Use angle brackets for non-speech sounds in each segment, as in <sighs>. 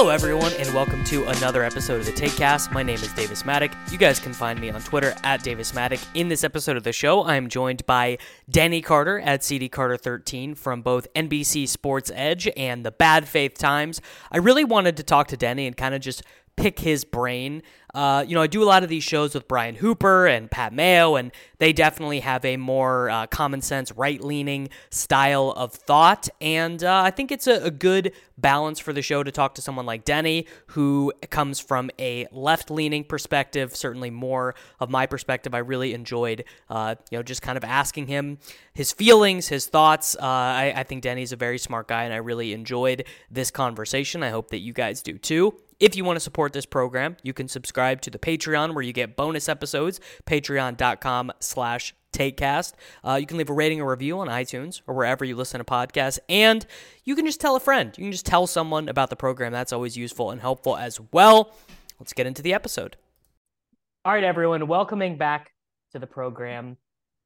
Hello, everyone, and welcome to another episode of the Taekcast. My name is Davis Mattek. You guys can find me on Twitter at Davis Mattek. In this episode of the show, I am joined by Denny Carter at CD Carter 13 from both NBC Sports Edge and the Bad Faith Times. I really wanted to talk to Denny and kind of just pick his brain. Uh, you know, I do a lot of these shows with Brian Hooper and Pat Mayo, and they definitely have a more uh, common sense, right leaning style of thought. And uh, I think it's a, a, good balance for the show to talk to someone like Denny, who comes from a left leaning perspective, certainly more of my perspective. I really enjoyed, uh, you know, just kind of asking him his feelings, his thoughts. Uh, I, I think Denny's a very smart guy, and I really enjoyed this conversation. I hope that you guys do too. If you want to support this program, you can subscribe to the Patreon where you get bonus episodes, patreon.com slash Taekcast. Uh, you can leave a rating or review on iTunes or wherever you listen to podcasts. And you can just tell a friend. You can just tell someone about the program. That's always useful and helpful as well. Let's get into the episode. All right, everyone. Welcoming back to the program.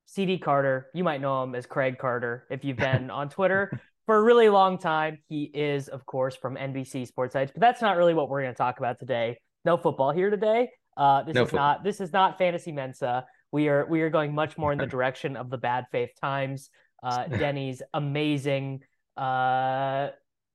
CD Carter, you might know him as Craig Carter if you've been <laughs> on Twitter for a really long time. He is, of course, from NBC Sports Edge, but that's not really what we're going to talk about today. No football here today. Uh, this no is football. not this is not fantasy Mensa. We are we are going much more in the <laughs> direction of the Bad Faith Times. Uh, <laughs> Denny's amazing uh,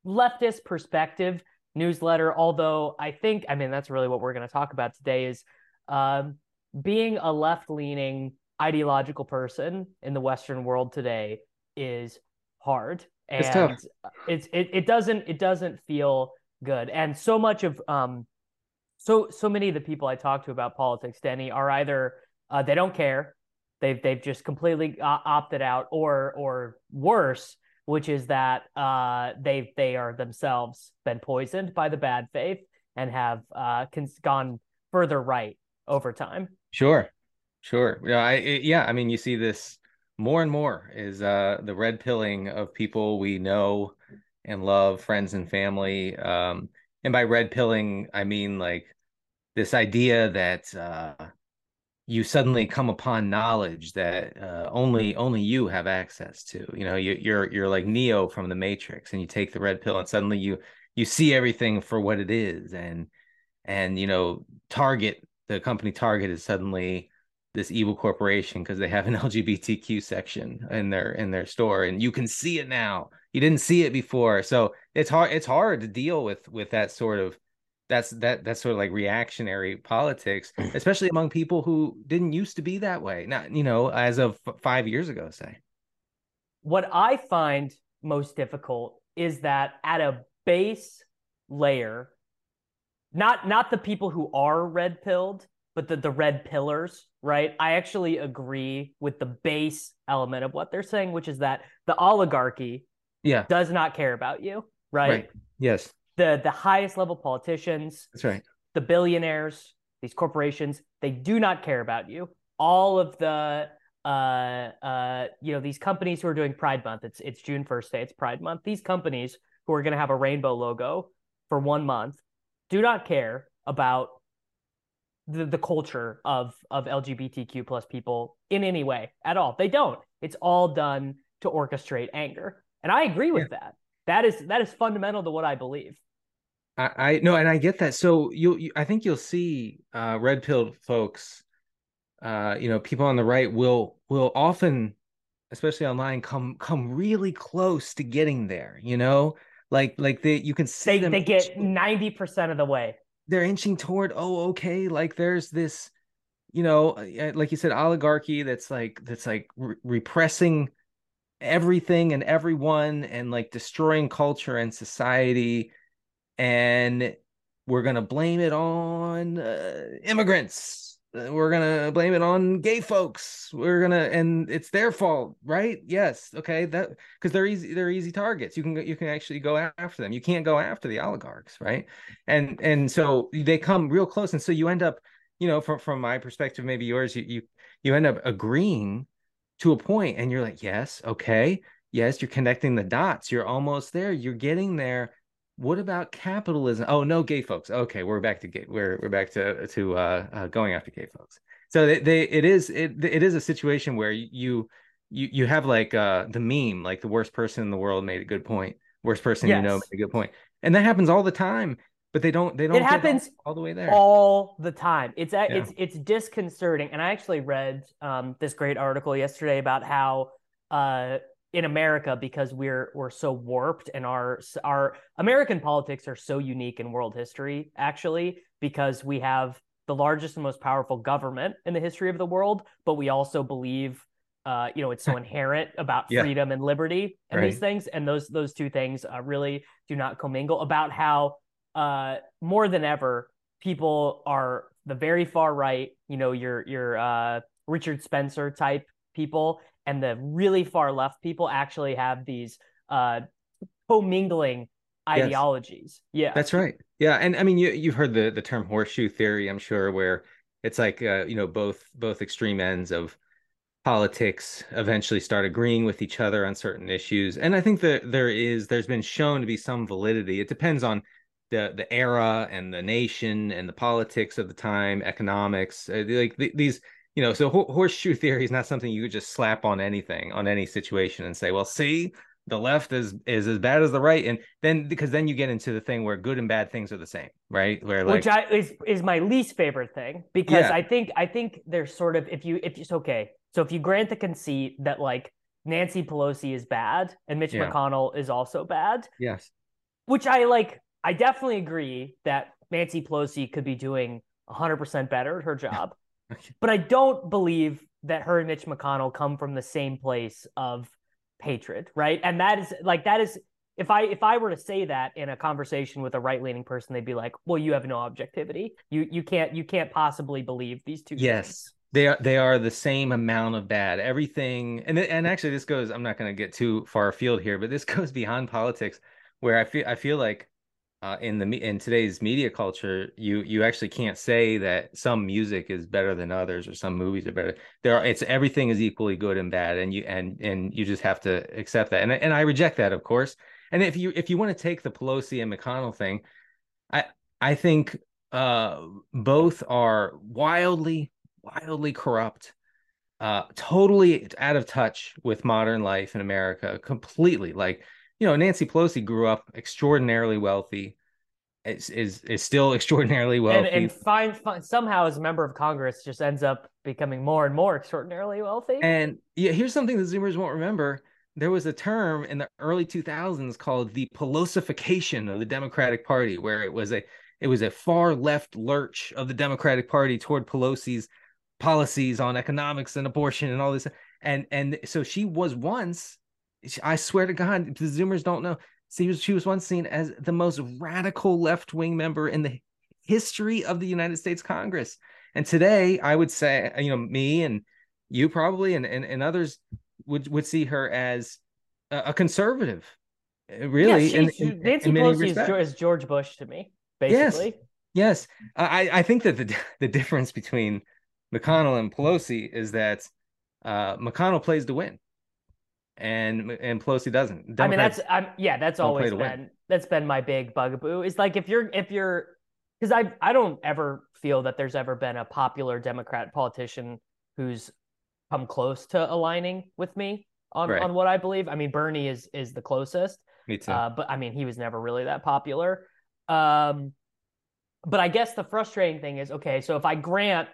leftist perspective newsletter. Although I think, I mean, that's really what we're going to talk about today is um, being a left leaning ideological person in the Western world today is hard and it's, tough. it's it, it doesn't it doesn't feel good. And so much of um so so many of the people i talk to about politics denny are either uh, they don't care. They've they've just completely uh, opted out or or worse which is that uh they they are themselves been poisoned by the bad faith and have uh cons- gone further right over time. Sure. Sure. Yeah i yeah i mean you see this more and more is uh, the red pilling of people we know and love, friends and family. Um, and by red pilling, I mean like this idea that uh, you suddenly come upon knowledge that uh, only only you have access to. You know, you, you're you're like Neo from the Matrix, and you take the red pill, and suddenly you you see everything for what it is, and and you know, Target, the company Target, is suddenly this evil corporation because they have an <laughs> LGBTQ section in their in their store and you can see it now. You didn't see it before. So it's hard it's hard to deal with with that sort of that's that that's sort of like reactionary politics, mm. especially among people who didn't used to be that way. Not, you know, as of 5 years ago say. What I find most difficult is that at a base layer not not the people who are red pilled but the, the red pillars, right? I actually agree with the base element of what they're saying, which is that the oligarchy yeah. does not care about you, right? right. Yes. The the highest level politicians, that's right. The billionaires, these corporations, they do not care about you. All of the uh uh you know these companies who are doing Pride Month, it's it's June 1st day, it's Pride Month. These companies who are going to have a rainbow logo for one month do not care about the, the culture of of LGBTQ plus people in any way at all. They don't. It's all done to orchestrate anger. And I agree with yeah. that. That is that is fundamental to what I believe. I, I no, and I get that. So you'll, you, I think you'll see uh, red pilled folks, uh, you know, people on the right will will often, especially online, come come really close to getting there. You know, like like they you can see they them. they get ninety percent of the way. They're inching toward. Oh, okay. Like there's this, you know, uh, like you said, oligarchy that's like that's like re- repressing everything and everyone and like destroying culture and society and we're going to blame it on uh, immigrants Uh, we're going to blame it on gay folks. We're to and it's their fault right? Yes okay that because they're easy they're easy targets. You can you can actually go after them. You can't go after the oligarchs right? And and so they come real close and so you end up you know from from my perspective maybe yours you you, you end up agreeing to a point and you're like yes okay yes you're connecting the dots. You're almost there. You're getting there what about capitalism? Oh no, gay folks. Okay, we're back to gay. We're we're back to to uh, uh, going after gay folks. So they, they it is it it is a situation where you you you have like uh the meme like the worst person in the world made a good point. Worst person yes. you know made a good point, and that happens all the time. But they don't they don't. It happens all, all, the way there all the time. It's yeah. it's it's disconcerting. And I actually read um this great article yesterday about how uh in America because we're we're so warped and our our American politics are so unique in world history actually because we have the largest and most powerful government in the history of the world but we also believe uh, you know it's so <laughs> inherent about yeah. freedom and liberty and right. these things and those those two things uh, really do not commingle about how uh, more than ever people are the very far right you know your your uh, Richard Spencer type people and the really far left people actually have these uh, commingling ideologies. Yes. Yeah, that's right. Yeah, and I mean, you you've heard the the term horseshoe theory, I'm sure, where it's like uh, you know both both extreme ends of politics eventually start agreeing with each other on certain issues, and I think that there is there's been shown to be some validity. It depends on the the era and the nation and the politics of the time, economics, uh, like th- these you know, so horseshoe theory is not something you could just slap on anything, on any situation, and say, well, see, the left is is as bad as the right, and then because then you get into the thing where good and bad things are the same, right? Where like, which I, is is my least favorite thing because yeah. I think I think there's sort of if you if it's okay, so if you grant the conceit that like Nancy Pelosi is bad and Mitch yeah. McConnell is also bad, yes, which I like, I definitely agree that Nancy Pelosi could be doing 100% better at her job. But I don't believe that her and Mitch McConnell come from the same place of hatred, right? And that is like that is if I if I were to say that in a conversation with a right leaning person, they'd be like, "Well, you have no objectivity. You you can't you can't possibly believe these two." Yes, things. they are they are the same amount of bad. Everything, and and actually, this goes. I'm not going to get too far afield here, but this <laughs> goes beyond politics, where I feel I feel like uh, in the in today's media culture, you you actually can't say that some music is better than others or some movies are better. There are it's everything is equally good and bad, and you and and you just have to accept that. And and I reject that, of course. And if you if you want to take the Pelosi and McConnell thing, I I think uh, both are wildly wildly corrupt, uh, totally out of touch with modern life in America, completely like you know, Nancy Pelosi grew up extraordinarily wealthy, is is, is still <laughs> extraordinarily wealthy, and, and find, find, somehow as a member of Congress just ends up becoming more and more extraordinarily wealthy. And yeah, here's something the Zoomers won't remember. There was a term in the early 2000s called the Pelosification of the Democratic Party, where it was a it was a far left lurch of the Democratic Party toward Pelosi's policies on economics and abortion and all this. And and so she was once I swear to God, the Zoomers don't know. See, she was once seen as the most radical left wing member in the history of the United States Congress. And today, I would say, you know, me and you probably and, and, and others would, would see her as a, a conservative. Uh, really, yeah, in, in, Nancy in Pelosi is George Bush to me, basically. Yes, yes. I, I think that the <laughs> the difference between McConnell and Pelosi is that uh, McConnell plays to win and and Pelosi doesn't. Democrats I mean, that's I'm, yeah, that's always been that's been my big bugaboo. Is like if you're if you're because I I don't ever feel that there's ever been a popular Democrat politician who's come close to aligning with me on right. on what I believe. I mean, Bernie is is the closest. Me too. Uh, but I mean, he was never really that popular. Um, but I guess the frustrating thing is okay, so if I grant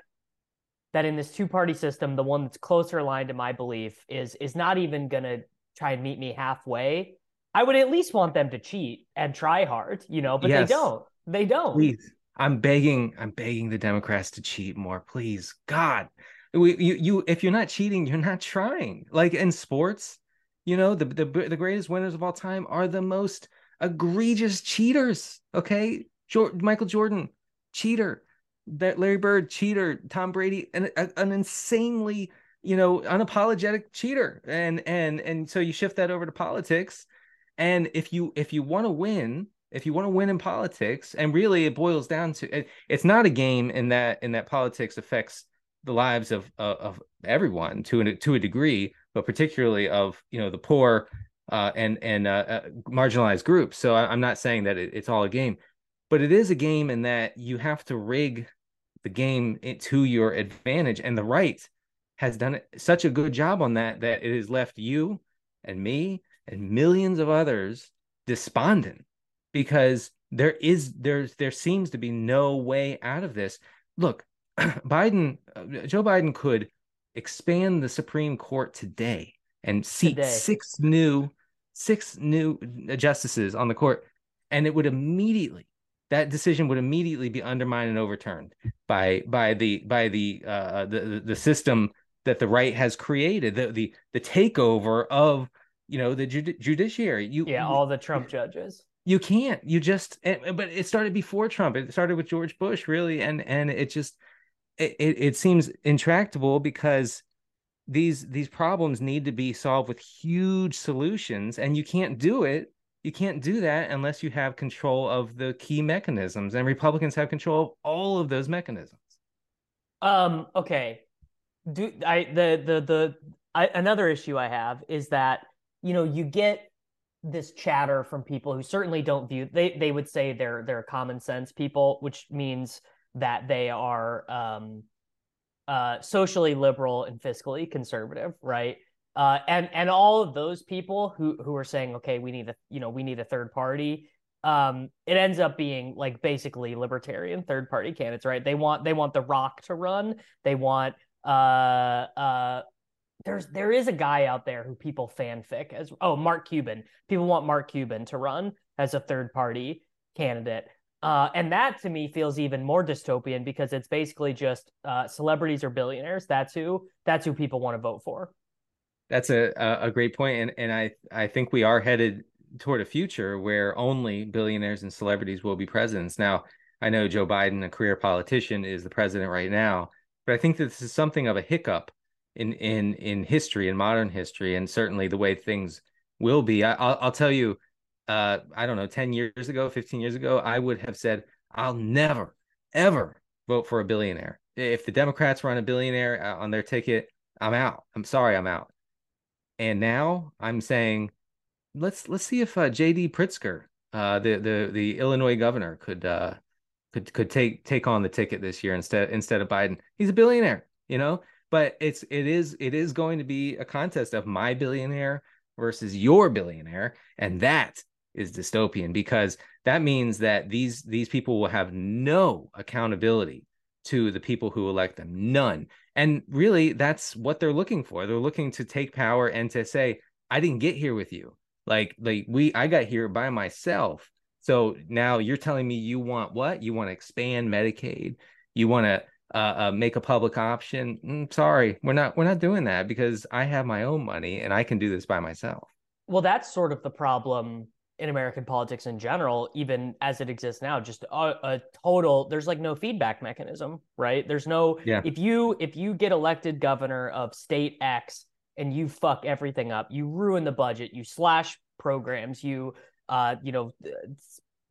that in this two party system, the one that's closer aligned to my belief is is not even gonna try and meet me halfway. I would at least want them to cheat and try hard, you know, but yes. they don't. They don't. Please. I'm begging, I'm begging the Democrats to cheat more, please. God. We, you you if you're not cheating, you're not trying. Like in sports, you know, the the the greatest winners of all time are the most egregious cheaters. Okay, Michael Jordan, cheater. That Larry Bird, cheater. Tom Brady, an, an insanely you know unapologetic cheater. And and and so you shift that over to politics, and if you if you want to win, if you want to win in politics, and really it boils down to it, it's not a game in that in that politics affects the lives of of, of everyone to a, to a degree, but particularly of you know the poor uh, and and uh, uh, marginalized groups. So I, am not saying that it, it's all a game, but it is a game in that you have to rig the game to your advantage, and the right has done such a good job on that that it has left you and me and millions of others despondent because there is there's there seems to be no way out of this. Look, <clears throat> Biden, uh, Joe Biden could expand the Supreme Court today and seat today. six new six new justices on the court and it would immediately that decision would immediately be undermined and overturned by by the by the uh the the system that the right has created the the the takeover of you know the judi- judiciary. You yeah all the trump judges. You can't. You just but it started before trump. It started with george bush really and and it just it, it seems intractable because these these problems need to be solved with huge solutions and you can't do it you can't do that unless you have control of the key mechanisms and republicans have control of all of those mechanisms um okay do i the the the I, another issue i have is that you know you get this chatter from people who certainly don't view they they would say they're they're common sense people which means that they are um uh, socially liberal and fiscally conservative, right? Uh, and and all of those people who who are saying, okay, we need a you know we need a third party. Um, it ends up being like basically libertarian third party candidates, right? They want they want the Rock to run. They want uh uh. There's there is a guy out there who people fanfic as oh Mark Cuban. People want Mark Cuban to run as a third party candidate. Uh, and that to me feels even more dystopian because it's basically just uh, celebrities or billionaires. That's who that's who people want to vote for. That's a a great point, and and I I think we are headed toward a future where only billionaires and celebrities will be presidents. Now I know Joe Biden, a career politician, is the president right now, but I think that this is something of a hiccup in in in history, in modern history, and certainly the way things will be. I, will I'll tell you uh, I don't know, 10 years ago, 15 years ago, I would have said, I'll never, ever vote for a billionaire. If the Democrats run a billionaire uh, on their ticket, I'm out. I'm sorry, I'm out. And now I'm saying, let's let's see if uh, J.B. Pritzker, uh, the the the Illinois governor, could uh, could could take take on the ticket this year instead instead of Biden. He's a billionaire, you know. But it's it is it is going to be a contest of my billionaire versus your billionaire, and that is dystopian because that means that these these people will have no accountability to the people who elect them none and really that's what they're looking for. They're looking to take power and to say i didn't get here with you. Like like we i got here by myself. So now you're telling me you want what? You want to expand medicaid? You want to uh, uh, make a public option? Mm, sorry we're not we're not doing that because i have my own money and i can do this by myself. Well that's sort of the problem in American politics in general, even as it exists now, just a, a, total. There's like no feedback mechanism, right? There's no. Yeah. If you if you get elected governor of state X and you fuck everything up, you ruin the budget, you slash programs, you uh, you know,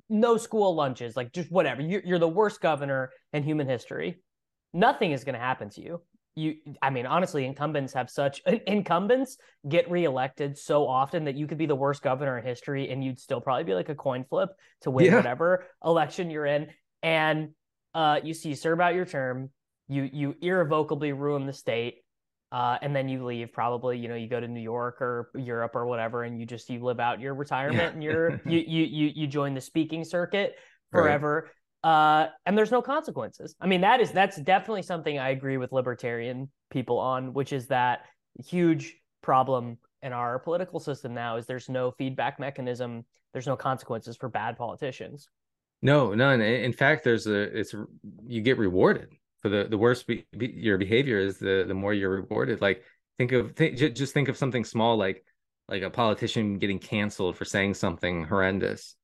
no school lunches, like just whatever. You're, you're the worst governor in human history. Nothing is going to happen to you you i mean honestly incumbents have such <laughs> incumbents get reelected so often that you could be the worst governor in history and you'd still probably be like a coin flip to win yeah. whatever election you're in and uh you see you serve out your term you you irrevocably ruin the state uh, and then you leave probably you know you go to new york or europe or whatever and you just you live out your retirement yeah. and you're <laughs> you, you you you join the speaking circuit forever. Uh, and there's no consequences. I mean, that is that's definitely something I agree with libertarian people on, which is that huge problem in our political system now is there's no feedback mechanism, there's no consequences for bad politicians. No, none. In fact, there's a it's you get rewarded for the the worse be, be, your behavior is, the the more you're rewarded. Like think of th- just think of something small like like a politician getting canceled for saying something horrendous.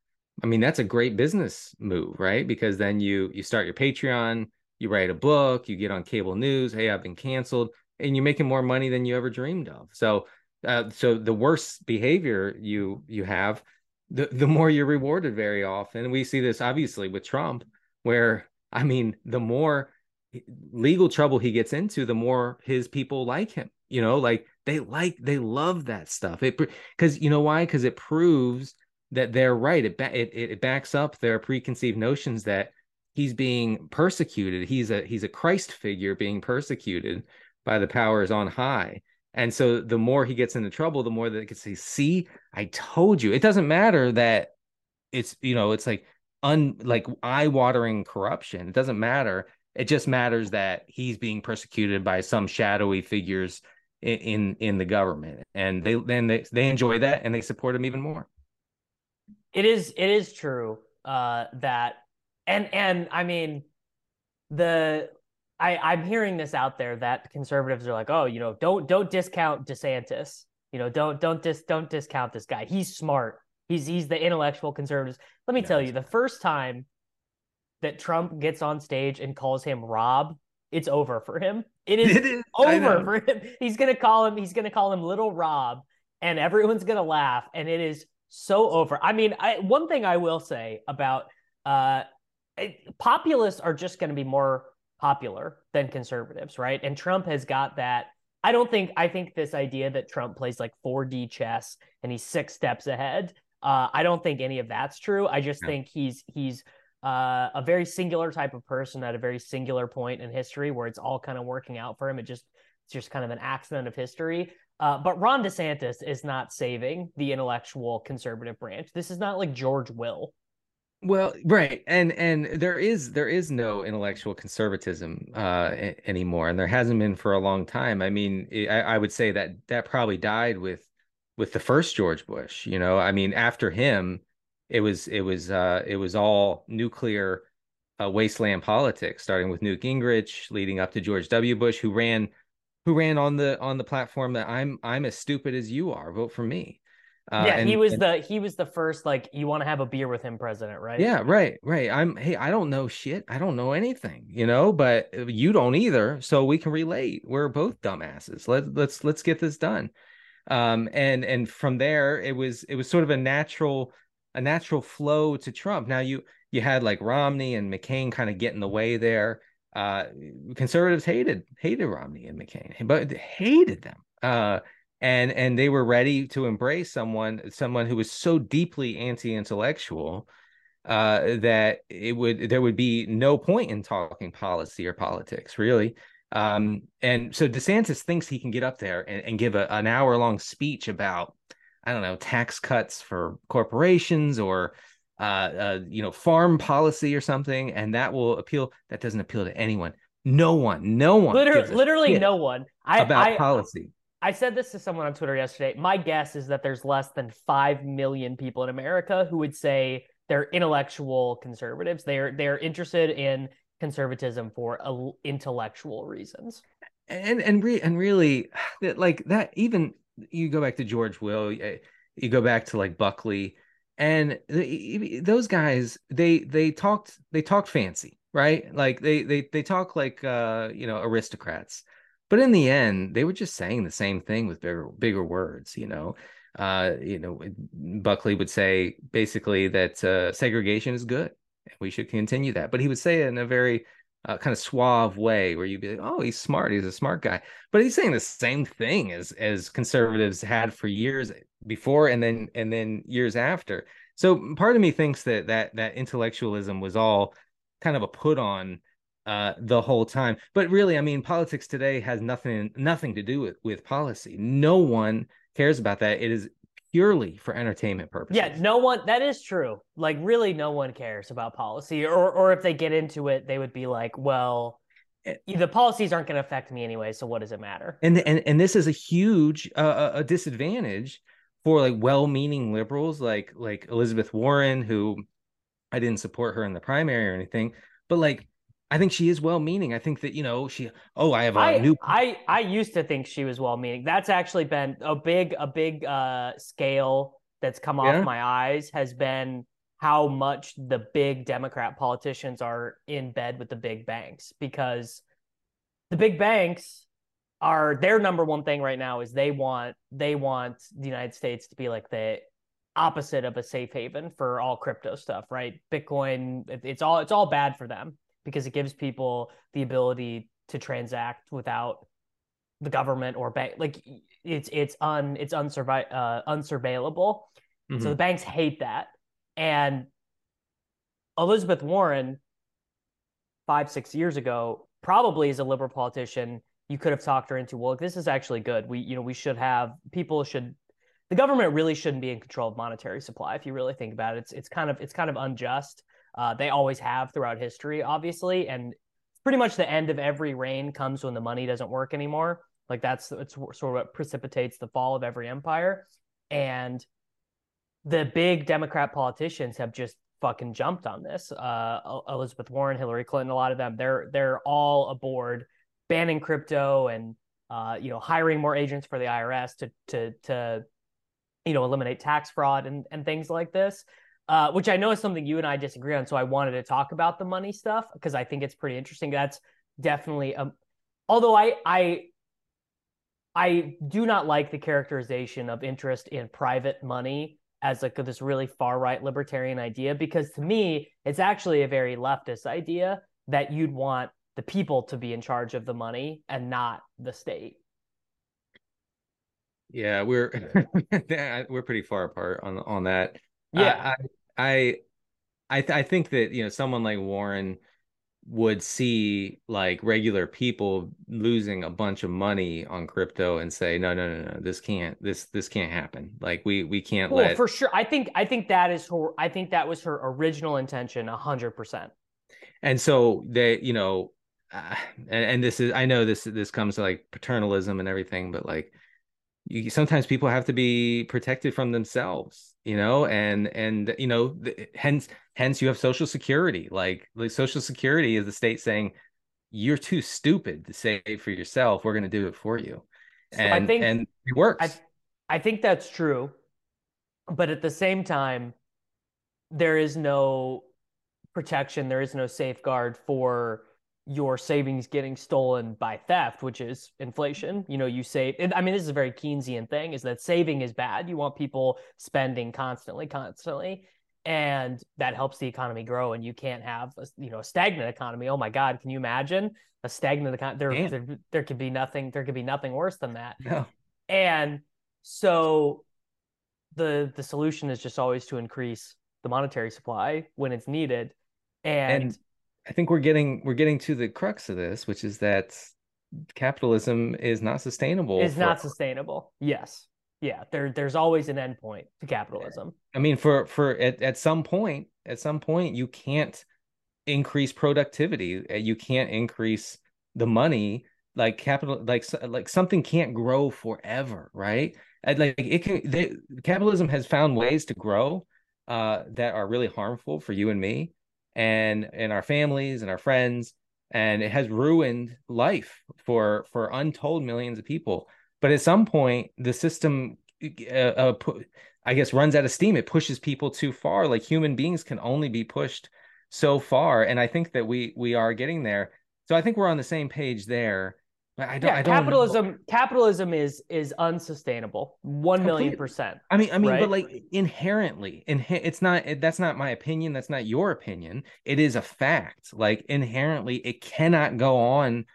I mean, that's a great business move, right? Because then you you start your Patreon, you write a book, you get on cable news. Hey, I've been canceled, and you're making more money than you ever dreamed of. So, uh, so the worse behavior you you have, the the more you're rewarded very often. We see this obviously with Trump, where I mean, the more legal trouble he gets into, the more his people like him. You know, like they like they love that stuff. It because you know why? Because it proves that they're right. It, it it backs up their preconceived notions that he's being persecuted. He's a he's a Christ figure being persecuted by the powers on high. And so the more he gets into trouble, the more that they can say, see, I told you. It doesn't matter that it's, you know, it's like un like eye-watering corruption. It doesn't matter. It just matters that he's being persecuted by some shadowy figures in in, in the government. And they then they, they enjoy that and they support him even more. It is it is true uh that and and I mean the I, I'm hearing this out there that conservatives are like, oh, you know, don't don't discount DeSantis. You know, don't don't dis don't discount this guy. He's smart. He's he's the intellectual conservatives. Let me tell you, the first time that Trump gets on stage and calls him Rob, it's over for him. It is, <laughs> it is over for him. He's gonna call him. He's gonna call him Little Rob, and everyone's gonna laugh. And it is so over. I mean, I, one thing I will say about uh, populists are just going to be more popular than conservatives, right? And Trump has got that. I don't think, I think this idea that Trump plays like 4D chess and he's six steps ahead. Uh, I don't think any of that's true. I just think he's, he's, uh, a very singular type of person at a very singular point in history where it's all kind of working out for him. It just, it's just kind of an accident of history. Uh, but Ron DeSantis is not saving the intellectual conservative branch. This is not like George Will, well, right, and and there is there is no intellectual conservatism uh, anymore, and there hasn't been for a long time. I mean, I, I would say that that probably died with with the first George Bush. You know, I mean, after him, it was it was uh, it was all nuclear uh, wasteland politics, starting with Newt Gingrich, leading up to George W. Bush, who ran who ran on the on the platform that I'm I'm as stupid as you are. Vote for me. Uh, yeah, and, he was and, the he was the first like you want to have a beer with him president, right? Yeah, right, right. I'm hey, I don't know shit. I don't know anything, you know, but you don't either, so we can relate. We're both dumbasses. Let let's let's get this done. Um and and from there it was it was sort of a natural a natural flow to Trump. Now you you had like Romney and McCain kind of get in the way there. Uh conservatives hated hated Romney and McCain, but hated them. Uh and and they were ready to embrace someone someone who was so deeply anti-intellectual uh, that it would there would be no point in talking policy or politics really um, and so desantis thinks he can get up there and, and give a, an hour long speech about i don't know tax cuts for corporations or uh, uh, you know farm policy or something and that will appeal that doesn't appeal to anyone no one no one literally, literally no one I, about I, policy I said this to someone on Twitter yesterday. My guess is that there's less than 5 million people in America who would say they're intellectual conservatives. They're they're interested in conservatism for intellectual reasons. And and re- and really like that even you go back to George Will, you go back to like Buckley and the, those guys they they talked they talked fancy, right? Like they they they talk like uh you know aristocrats. But in the end they were just saying the same thing with bigger bigger words you know? Uh you know buckley would say basically that uh, segregation is good and we should continue that. But he would say it in a very uh, kind of suave way where you'd be like oh he's smart he's a smart guy but he's saying the same thing as as conservatives had for years before and then and then years after so part of me thinks that that that intellectualism was all kind of a put on uh, the whole time. But really, I mean, politics today has nothing nothing to do with with policy. No one cares about that. It is purely for entertainment purposes. Yeah, no one that is true. Like really no one cares about policy or or if they get into it they would be like, well, eh, the policies aren't going to affect me anyway, so what does it matter? And and and this is a huge uh, a disadvantage for like well-meaning liberals like like Elizabeth Warren who I didn't support her in the primary or anything, but like I think she is well meaning. I think that, you know, she oh, I have a I, new I I used to think she was well meaning. That's actually been a big a big uh scale that's come off my eyes has been how much the big Democrat politicians are in bed with the big banks because the big banks are their number one thing right now is they want they want the United States to be like the opposite of a safe haven for all crypto stuff, right? Bitcoin, it's all it's all bad for them because it gives people the ability to transact without the government or bank like it's it's un it's unsurvi- uh, unsurveillable. Mm-hmm. so the banks hate that. And elizabeth warren five six years ago probably as a liberal politician you could have talked her into well this is actually good. We you know we should have people should the government really shouldn't be in control of monetary supply if you really think about it. It's it's kind of it's kind of unjust uh, they always have throughout history, obviously, and pretty much the end of every reign comes when the money doesn't work anymore. Like that's it's sort of what precipitates the fall of every empire, and the big Democrat politicians have just fucking jumped on this. Uh, Elizabeth Warren, Hillary Clinton, a lot of them, they're they're all aboard banning crypto and uh, you know hiring more agents for the IRS to to to you know eliminate tax fraud and and things like this uh, which I know is something you and I disagree on. So I wanted to talk about the money stuff because I think it's pretty interesting. That's definitely um, although I I I do not like the characterization of interest in private money as like this really far right libertarian idea because to me it's actually a very leftist idea that you'd want the people to be in charge of the money and not the state. Yeah, we're <laughs> we're pretty far apart on on that. Yeah, I, I I th- I think that you know someone like Warren would see like regular people losing a bunch of money on crypto and say no no no no this can't this this can't happen. Like we we can't well, let for sure i think i think that is her i think that was her original intention 100% and so they you know uh, and, and this is i know this this comes to like paternalism and everything but like you sometimes people have to be protected from themselves you know and and you know hence hence you have social security. Like like social security is the state saying you're too stupid to save for yourself. We're going to do it for you. And I think, and it works. I, I think that's true but at the same time there is no protection there is no safeguard for your savings getting stolen by theft, which is inflation. You know, you save. I mean, this is a very Keynesian thing: is that saving is bad. You want people spending constantly, constantly, and that helps the economy grow. And you can't have a, you know a stagnant economy. Oh my God, can you imagine a stagnant economy? There, there, there could be nothing. There could be nothing worse than that. And so, the the solution is just always to increase the monetary supply when it's needed, and, and I think we're getting we're getting to the crux of this, which is that capitalism is not sustainable. Is for... not sustainable. Yes. Yeah. There there's always an endpoint to capitalism. I mean, for for at, at some point, at some point, you can't increase productivity. Uh, you can't increase the money. Like capital, like like something can't grow forever, right? Like it can. They, capitalism has found ways to grow uh, that are really harmful for you and me and and our families and our friends and it has ruined life for for untold millions of people. But at some point the system uh, uh, i guess runs out of steam. It pushes people too far. Like human beings can only be pushed so far. And i think that we we are getting there. So i think we're on the same page there I don't. Yeah, I don't capitalism. Know. Capitalism is is unsustainable. One million percent. I mean, I mean, right? but like inherently, in it's not. That's not my opinion. That's not your opinion. It is a fact. Like inherently, it cannot go on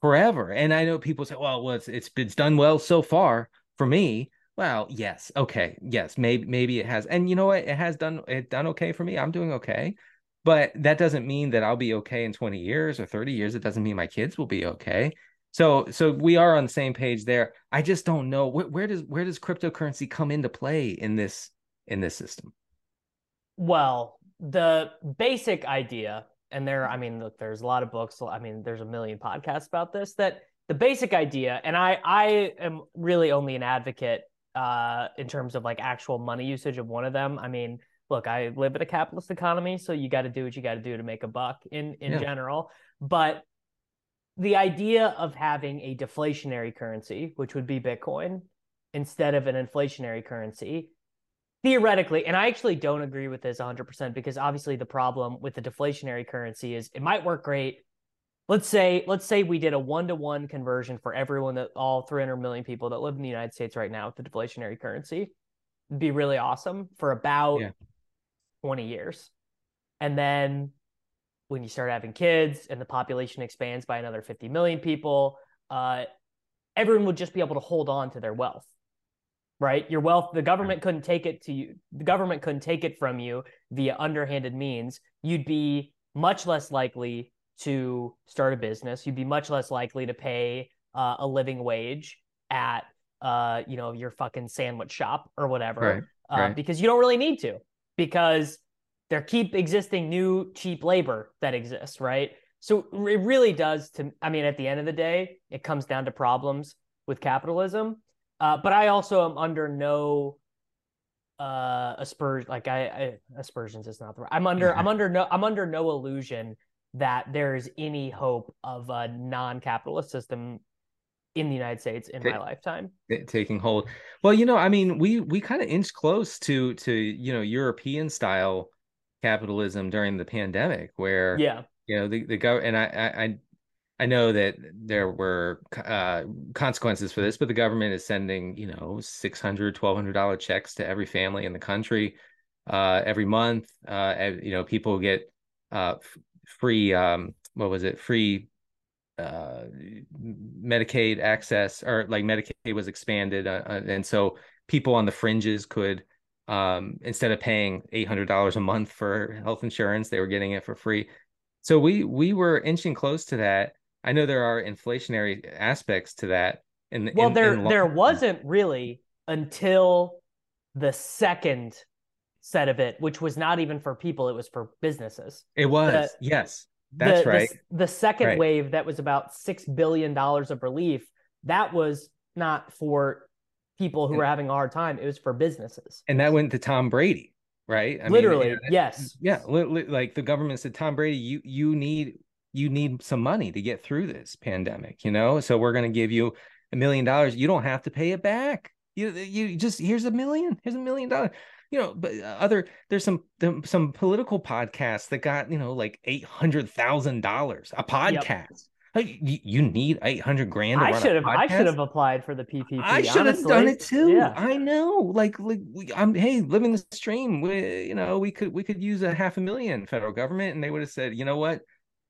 forever. And I know people say, "Well, well, it's it's it's done well so far for me." Well, yes, okay, yes, maybe maybe it has, and you know what? It has done it done okay for me. I'm doing okay, but that doesn't mean that I'll be okay in 20 years or 30 years. It doesn't mean my kids will be okay So so we are on the same page there. I just don't know where, where does where does cryptocurrency come into play in this in this system? Well, the basic idea, and there, I mean, look, there's a lot of books. I mean, there's a million podcasts about this. That the basic idea, and I I am really only an advocate uh, in terms of like actual money usage of one of them. I mean, look, I live in a capitalist economy, so you got to do what you got to do to make a buck in in yeah. general. But the idea of having a deflationary currency, which would be Bitcoin, instead of an inflationary currency, theoretically, and I actually don't agree with this 100% because obviously the problem with the deflationary currency is it might work great. Let's say let's say we did a one-to-one conversion for everyone that all 300 million people that live in the United States right now with the deflationary currency. It'd be really awesome for about yeah. 20 years. And then when you start having kids and the population expands by another 50 million people, uh, everyone would just be able to hold on to their wealth, right? Your wealth, the government couldn't take it to you. The government couldn't take it from you via underhanded means. You'd be much less likely to start a business. You'd be much less likely to pay uh, a living wage at, uh, you know, your fucking sandwich shop or whatever, right, uh, right. because you don't really need to. Because there keep existing new cheap labor that exists, right? So it really does to I mean at the end of the day, it comes down to problems with capitalism. Uh, but I also am under no uh aspersion like I, I aspersions is not the right. I'm under I'm under no I'm under no illusion that there's any hope of a non-capitalist system in the United States in my lifetime taking hold. Well, you know, I mean, we we kind of inch close to to you know European style capitalism during the pandemic where yeah you know the, the government and I, I I know that there were uh, consequences for this, but the government is sending, you know, $600, $1,200 checks to every family in the country uh, every month. Uh, you know, people get uh, f- free, um, what was it, free uh, Medicaid access, or like Medicaid was expanded. Uh, and so people on the fringes could um, instead of paying eight hundred dollars a month for health insurance, they were getting it for free. So we we were inching close to that. I know there are inflationary aspects to that. In, well, in, there in there wasn't really until the second set of it, which was not even for people; it was for businesses. It was the, yes, that's the, right. The, the second right. wave that was about six billion dollars of relief that was not for people who were having a hard time. It was for businesses. And that went to Tom Brady, right? I Literally, mean, yes. Yeah, li- li- like the government said, Tom Brady, you you need you need some money to get through this pandemic, you know. So we're going to give you a million dollars. You don't have to pay it back. You you just here's a million. Here's a million dollars. You know, but uh, other there's some some political podcasts that got you know like eight hundred thousand dollars a podcast. Yep. You need eight hundred grand. I should have. I should have applied for the PPP. I should have done it too. Yeah. I know. Like, like we, I'm. Hey, living the stream. We, you know, we could we could use a half a million federal government, and they would have said, you know what,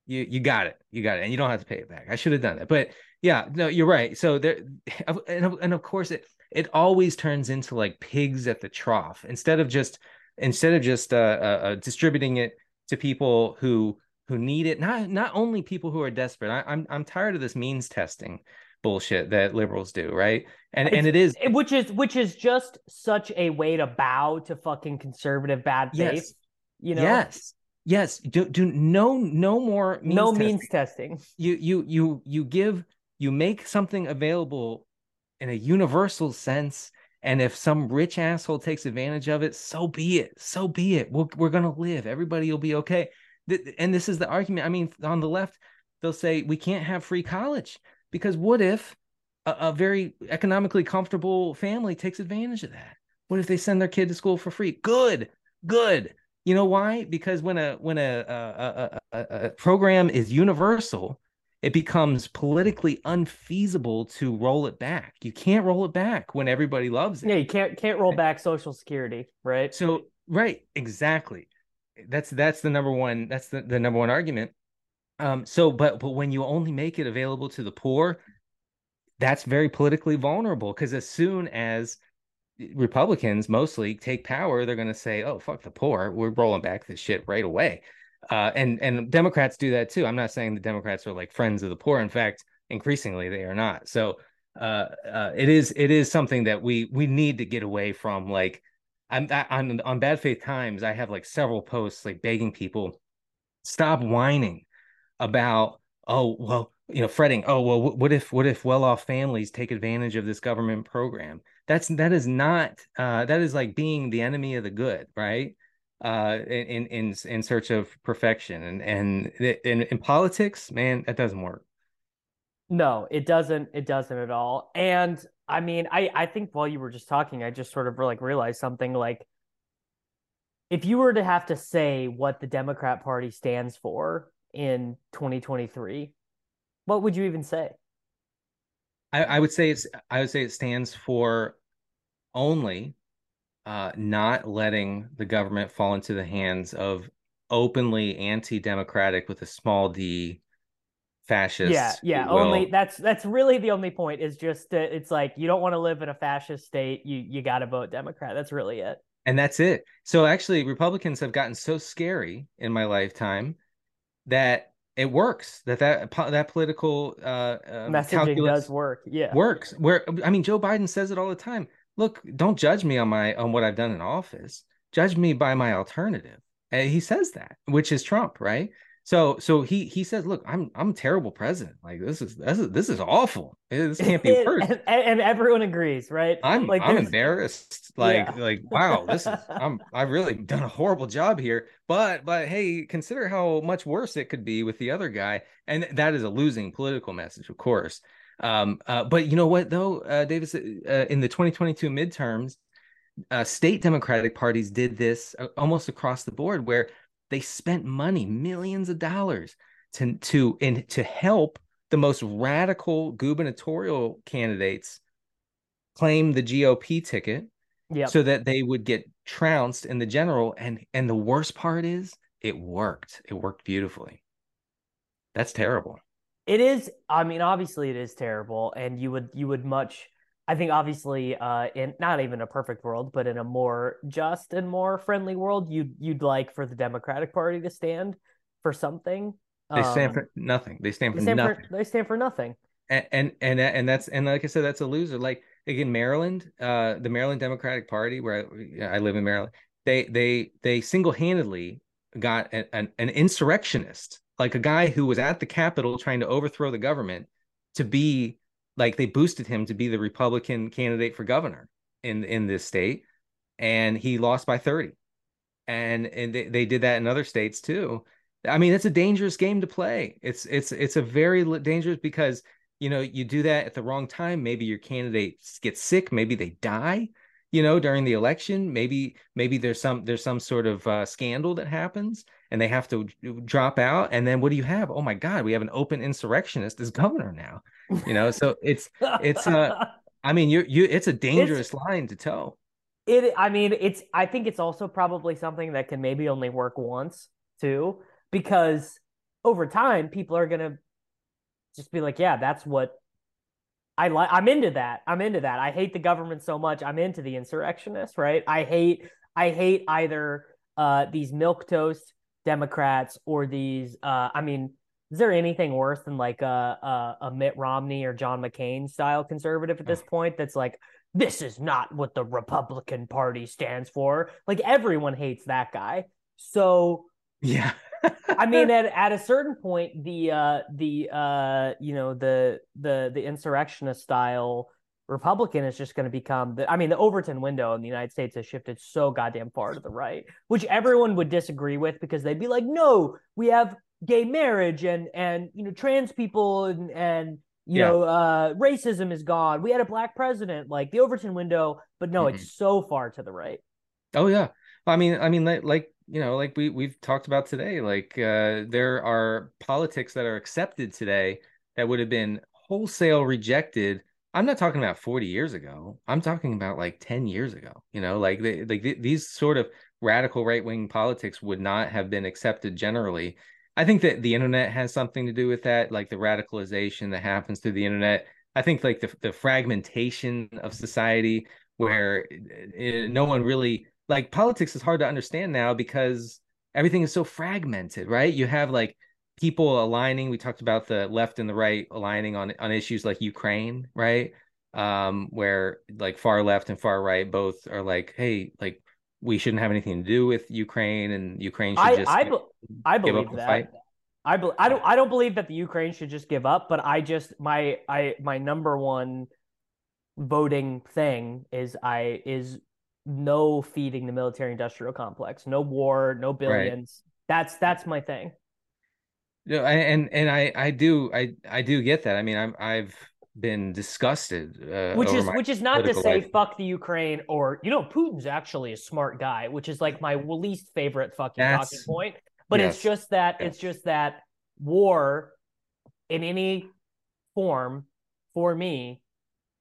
you you got it, you got it, and you don't have to pay it back. I should have done that. But yeah, no, you're right. So there, <sighs> and and of course it it always turns into like pigs at the trough instead of just instead of just uh, uh, uh distributing it to people who who need it. Not not only people who are desperate. I, am I'm, I'm tired of this means testing bullshit that liberals do, right? And it's, and it is which is which is just such a way to bow to fucking conservative bad faith. Yes. You know. Yes. Yes. Do do no no more means no testing. means testing. You you you you give you make something available in a universal sense and if some rich asshole takes advantage of it, so be it. So be it. We're, we're going to live. Everybody will be okay and this is the argument. I mean, on the left, they'll say we can't have free college because what if a, a, very economically comfortable family takes advantage of that? What if they send their kid to school for free? Good, good. You know why? Because when a when a a, a, a program is universal, it becomes politically unfeasible to roll it back. You can't roll it back when everybody loves it. Yeah, you can't can't roll back Social Security, right? So right, exactly that's that's the number one that's the, the number one argument um so but but when you only make it available to the poor that's very politically vulnerable because as soon as republicans mostly take power they're going to say oh fuck the poor we're rolling back this shit right away uh and and democrats do that too i'm not saying the democrats are like friends of the poor in fact increasingly they are not. So uh, uh, it is it is something that we we need to get away from. Like I'm on on Bad Faith Times, I have like several posts like begging people stop whining about oh well you know fretting oh well what if what if well-off families take advantage of this government program that's that is not uh that is like being the enemy of the good right uh in in in search of perfection and and in, in politics man that doesn't work no, it doesn't. It doesn't at all. And I mean, I I think while you were just talking, I just sort of like realized something like if you were to have to say what the Democrat Party stands for in 2023, what would you even say? I, I would say it's I would say it stands for only uh, not letting the government fall into the hands of openly anti-democratic with a small d fascist. Yeah, yeah. Only that's that's really the only point. Is just that it's like you don't want to live in a fascist state. You you got to vote Democrat. That's really it. And that's it. So actually, Republicans have gotten so scary in my lifetime that it works. That that that political uh, um, messaging does work. Yeah, works. Where I mean, Joe Biden says it all the time. Look, don't judge me on my on what I've done in office. Judge me by my alternative. And he says that, which is Trump, right? So so he he says, look, I'm I'm a terrible president. Like this is this is this is awful. This can't be <laughs> worse. and, and, everyone agrees, right? I'm like I'm embarrassed. Like yeah. like wow, this is <laughs> I'm I've really done a horrible job here. But but hey, consider how much worse it could be with the other guy. And that is a losing political message, of course. Um, uh, but you know what though, uh, Davis, uh, in the 2022 midterms, uh, state Democratic parties did this uh, almost across the board, where they spent money, millions of dollars, to to and to help the most radical gubernatorial candidates claim the GOP ticket, yep. so that they would get trounced in the general. And and the worst part is, it worked. It worked beautifully. That's terrible. It is. I mean, obviously, it is terrible, and you would you would much I think obviously, uh, in not even a perfect world, but in a more just and more friendly world, you'd you'd like for the Democratic Party to stand for something. They stand um, for nothing. They stand for they stand nothing. For, they stand for nothing. And, and and and that's and like I said, that's a loser. Like again, Maryland, uh, the Maryland Democratic Party, where I, I live in Maryland, they they they single handedly got an, an, an insurrectionist, like a guy who was at the Capitol trying to overthrow the government, to be like they boosted him to be the Republican candidate for governor in in this state, and he lost by thirty, and and they, they did that in other states too. I mean, it's a dangerous game to play. It's it's it's a very dangerous because you know you do that at the wrong time. Maybe your candidate gets sick. Maybe they die. You know, during the election, maybe maybe there's some there's some sort of uh, scandal that happens, and they have to drop out. And then what do you have? Oh my God, we have an open insurrectionist as governor now you know? So it's it's uh <laughs> i mean you you it's a dangerous it's, line to toe. It i mean it's i think it's also probably something that can maybe only work once too because over time people are gonna just be like yeah that's what i like i'm into that. I'm into that. I hate the government so much. I'm into the insurrectionists right? I hate i hate either uh these milk toast democrats or these uh i mean is there anything worse than like a, a, a Mitt Romney or John McCain style conservative at this point that's like this is not what the Republican Party stands for. Like everyone hates that guy. So yeah. I mean <laughs> at, at a certain point the uh the uh you know the the the insurrectionist style Republican is just going to become the I mean the Overton window in the United States has shifted so goddamn far to the right, which everyone would disagree with because they'd be like, "No, we have gay marriage and and you know trans people and and you yeah. know uh racism is gone. We had a black president like the overton window but no mm-hmm. it's so far to the right. Oh yeah. I mean i mean like, like you know like we we've talked about today like uh there are politics that are accepted today that would have been wholesale rejected. I'm not talking about 40 years ago. I'm talking about like 10 years ago you know like they, like these sort of radical right-wing politics would not have been accepted generally I think that the internet has something to do with that, like the radicalization that happens through the internet. I think like the the fragmentation of society where it, eh, no one really like politics is hard to understand now because everything is so fragmented, right? You have like people aligning. We talked about the left and the right aligning on on issues like Ukraine, right? Um, where like far left and far right both are like, hey, like we shouldn't have anything to do with Ukraine, and Ukraine should I just I, be- I give believe that. fight. I be- I don't I don't believe that the Ukraine should just give up, but I just my I my number one voting thing is I is no feeding the military industrial complex, no war, no billions. That's that's my thing. Yeah, and and I I do I I do get that. I mean, I'm I've been disgusted, uh, which is which is not to say life. fuck the Ukraine or you know Putin's actually a smart guy, which is like my least favorite fucking That's- talking point. But it's just that yes. it's just that war in any form for me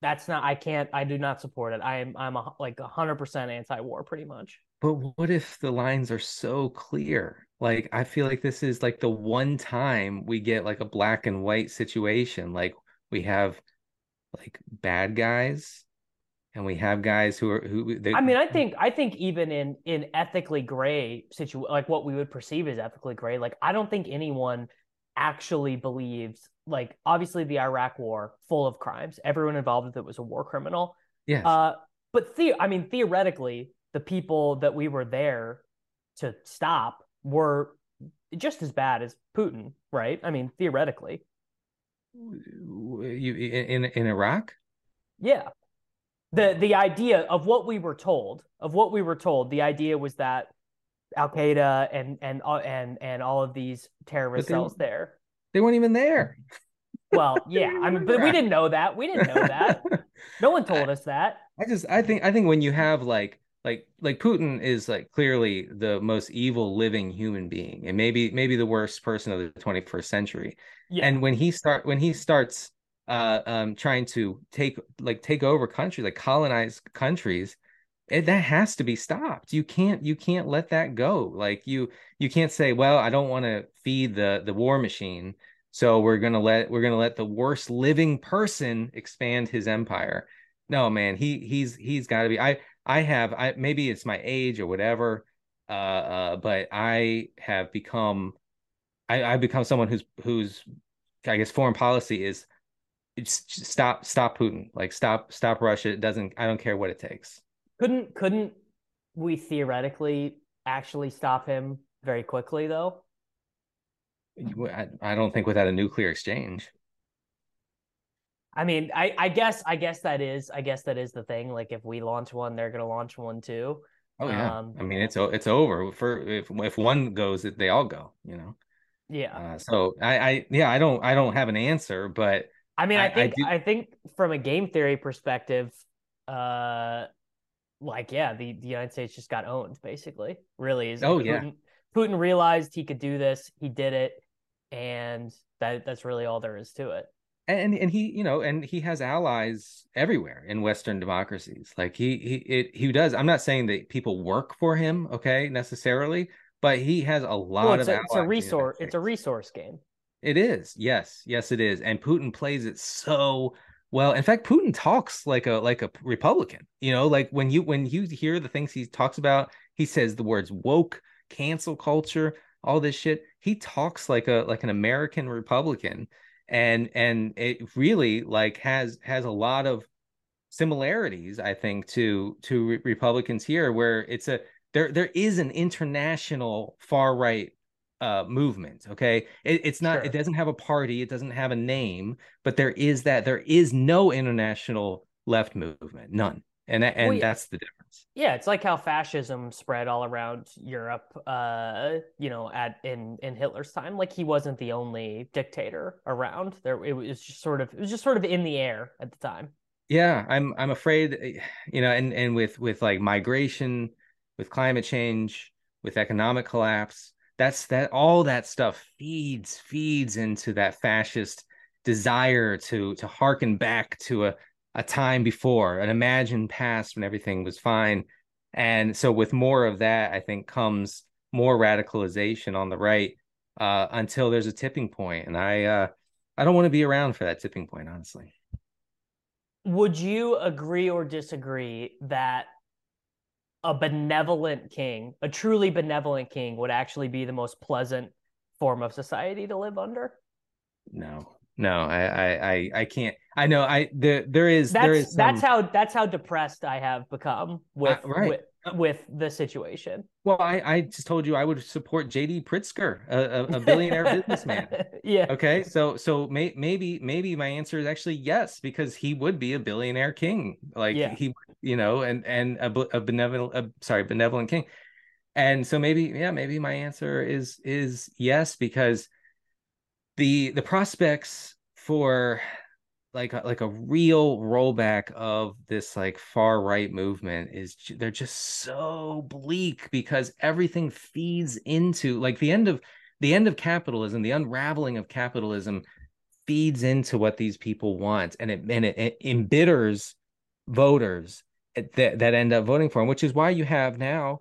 that's not I can't I do not support it. I am I'm a, like 100% anti-war pretty much. But what if the lines are so clear? Like I feel like this is like the one time we get like a black and white situation. Like we have like bad guys and we have guys who are who they, I mean, I think I think even in in ethically gray situ like what we would perceive as ethically gray, like I don't think anyone actually believes like obviously the Iraq war full of crimes. Everyone involved with it was a war criminal. yes. Uh but the I mean theoretically the people that we were there to stop were just as bad as Putin, right? I mean theoretically. You in in Iraq? Yeah. The the idea of what we were told, of what we were told, the idea was that Al Qaeda and and uh, and and all of these terrorist they- cells there. They weren't even there. Well, <laughs> yeah, I mean, but we didn't know that. We didn't know that. <laughs> No one told us that. I just I think I think when you have like like like Putin is like clearly the most evil living human being and maybe maybe the worst person of the 21st century. Yeah. And when he start when he starts uh um trying to take like take over countries like colonize countries it, that has to be stopped. You can't you can't let that go. Like you you can't say, well, I don't want to feed the the war machine, so we're gonna let we're gonna let the worst living person expand his empire. No, man, he he's he's got to be. I I have I maybe it's my age or whatever, uh, uh, but I have become I I've become someone who's who's I guess foreign policy is it's stop stop Putin like stop stop Russia. It doesn't I don't care what it takes. Couldn't couldn't we theoretically actually stop him very quickly though? I, I don't think without a nuclear exchange. I mean, I I guess I guess that is I guess that is the thing. Like if we launch one, they're gonna launch one too. Oh yeah, Um, I mean it's it's over for if if one goes, they all go. You know. Yeah. Uh, so I I yeah I don't I don't have an answer, but I mean, I, I- I think do- I, think from a game theory perspective, uh, like yeah, the, the United States just got owned basically. Really is. Oh, Putin, yeah. Putin realized he could do this. He did it, and that that's really all there is to it. and and he you know and he has allies everywhere in western democracies like he he it, he does i'm not saying that people work for him okay necessarily but he has a lot Well, of it's a, it's a in the United resource. It's a resource game. it is yes yes it is and putin plays it so well in fact putin talks like a like a republican you know like when you when you hear the things he talks about he says the words woke cancel culture all this shit he talks like a like an american republican and and it really like has has a lot of similarities i think to to re- republicans here where it's a there there is an international far right uh movement okay it, it's not Sure. it doesn't have a party it doesn't have a name but there is that there is no international left movement none and that, and Well, yeah. that's the difference Yeah, it's like how fascism spread all around Europe. Uh, you know, at in in Hitler's time, like he wasn't the only dictator around. There, it was just sort of it was just sort of in the air at the time. yeah i'm i'm afraid eh, you know and and with with like migration with climate change with economic collapse. That's that all that stuff feeds feeds into that fascist desire to to harken back to a a time before an imagined past when everything was fine. And so with more of that i think comes more radicalization on the right uh until there's a tipping point. And i uh i don't want to be around for that tipping point honestly. Would you agree or disagree that a benevolent king, a truly benevolent king, would actually be the most pleasant form of society to live under. No, no, I, I, I, I can't. I know. I there, there is, that's, there is. Some... That's how that's how depressed I have become with uh, right. with, with the situation. Well, I, I just told you I would support J.B. Pritzker, a, a billionaire <laughs> businessman. Yeah. Okay. So, so may, maybe, maybe my answer is actually yes, because he would be a billionaire king. Like yeah. he, you know, and, and a, a benevolent, a, sorry, benevolent king. And so maybe, yeah, maybe my answer is, is yes, because the, the prospects for like a, like a real rollback of this like far right movement is they're just so bleak because everything feeds into like the end of the end of capitalism the unraveling of capitalism feeds into what these people want and it and it, it embitters voters that, that end up voting for them which is why you have now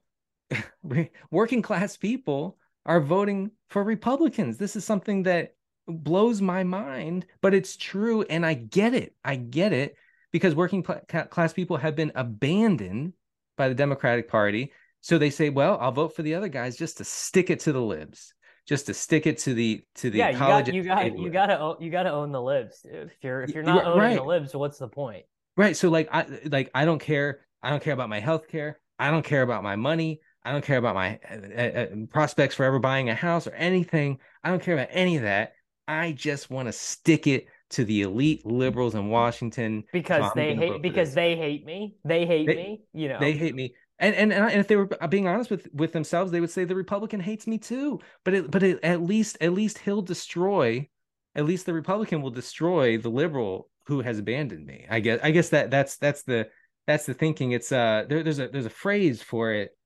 <laughs> working class people are voting for republicans. This is something that blows my mind, but it's true. And I get it. I get it because working class people have been abandoned by the Democratic Party. So they say, well, I'll vote for the other guys just to stick it to the libs, just to stick it to the to the yeah, you college. Got, you got you got to you got to own the libs. If you're if you're not owning right. the libs, what's the point? Right. So like I like I don't care. I don't care about my health care. I don't care about my money. I don't care about my uh, uh, prospects for ever buying a house or anything. I don't care about any of that. I just want to stick it to the elite liberals in Washington because so they hate because they hate me. They hate they, me. You know, they hate me. And, and and if they were being honest with with themselves, they would say the Republican hates me too. But it, but it, at least at least he'll destroy. At least the Republican will destroy the liberal who has abandoned me. I guess I guess that that's that's the that's the thinking. It's uh there, there's a there's a phrase for it.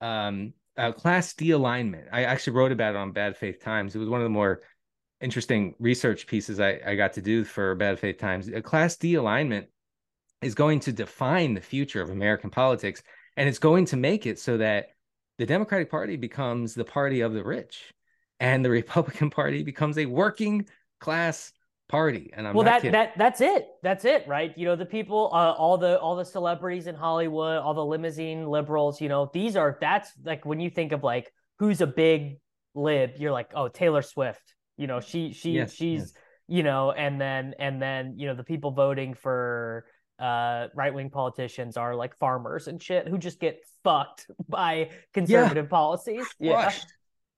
Um, uh, class dealignment. I actually wrote about it on Bad Faith Times. It was one of the more interesting research pieces I, I got to do for Bad Faith Times. A Class dealignment is going to define the future of American politics, and it's going to make it so that the Democratic Party becomes the party of the rich, and the <laughs> Republican Party becomes a working class party. And I'm well, that kidding. that that's it. That's it, right? You know, the people, uh, all the all the celebrities in Hollywood, all the limousine liberals. You know, these are that's like when you think of like who's a big lib, you're like, oh, Taylor Swift you know, she she yes, she's yes. you know, and then and then you know the people voting for uh right wing politicians are like farmers and shit who just get fucked by conservative yeah. policies. Crushed. Yeah.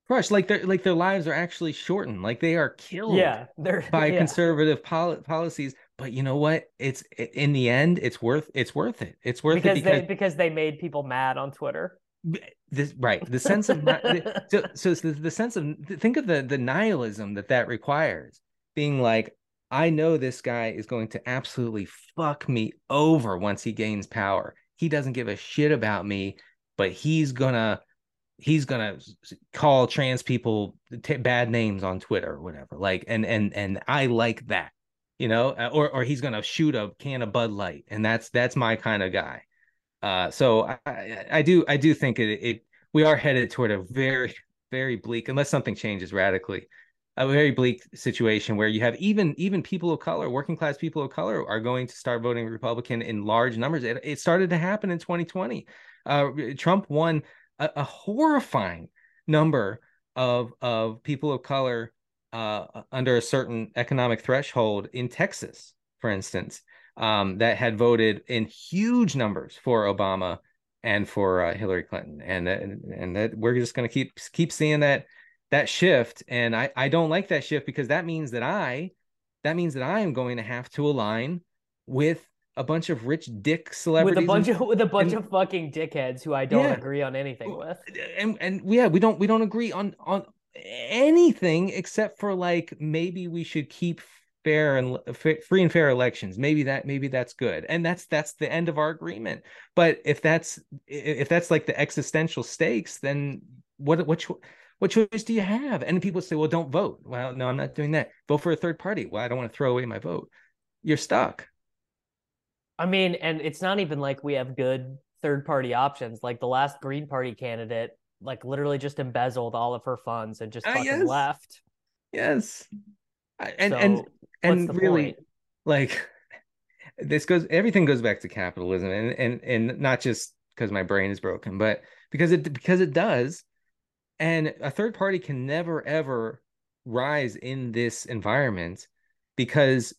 Crushed. Like their like their lives are actually shortened. Like they are killed yeah, they're, <laughs> by yeah. conservative pol- policies. But you know what? It's in the end, it's worth it's worth it. It's worth because it because they because they made people mad on Twitter this right the sense of so <laughs> so the, the sense of think of the the nihilism that that requires being like i know this guy is going to absolutely fuck me over once he gains power. He doesn't give a shit about me but he's gonna he's gonna call trans people t- bad names on twitter or whatever. Like and and and i like that you know uh, or or he's gonna shoot a can of bud light and that's that's my kind of guy uh, so I, I do I do think it, it we are headed toward a very very bleak unless something changes radically a very bleak situation where you have even even people of color working class people of color are going to start voting republican in large numbers. It, it started to happen in 2020 uh, trump won a, a, horrifying number of of people of color uh, under a certain economic threshold in texas for instance um, that had voted in huge numbers for Obama and for uh, Hillary Clinton, and and, and that we're just going to keep keep seeing that that shift. And I I don't like that shift because that means that I that means that I am going to have to align with a bunch of rich dick celebrities with a bunch and, of with a bunch and, of fucking dickheads who I don't yeah. agree on anything with. And and yeah, we don't we don't agree on on anything except for like maybe we should keep fair and free and fair elections. Maybe that maybe that's good. And that's that's the end of our agreement. But if that's if that's like the existential stakes then what what what choice do you have? And people say well don't vote. Well no i'm not doing that. Vote for a third party. Well i don't want to throw away my vote. You're stuck. I mean and it's not even like we have good third party options. Like the last green party candidate like literally just embezzled all of her funds and just ah, fucking uh, yes. left. Yes. And so, and and really point? like this goes everything goes back to capitalism and and and not just because my brain is broken but because it because it does And a third party can never ever rise in this environment because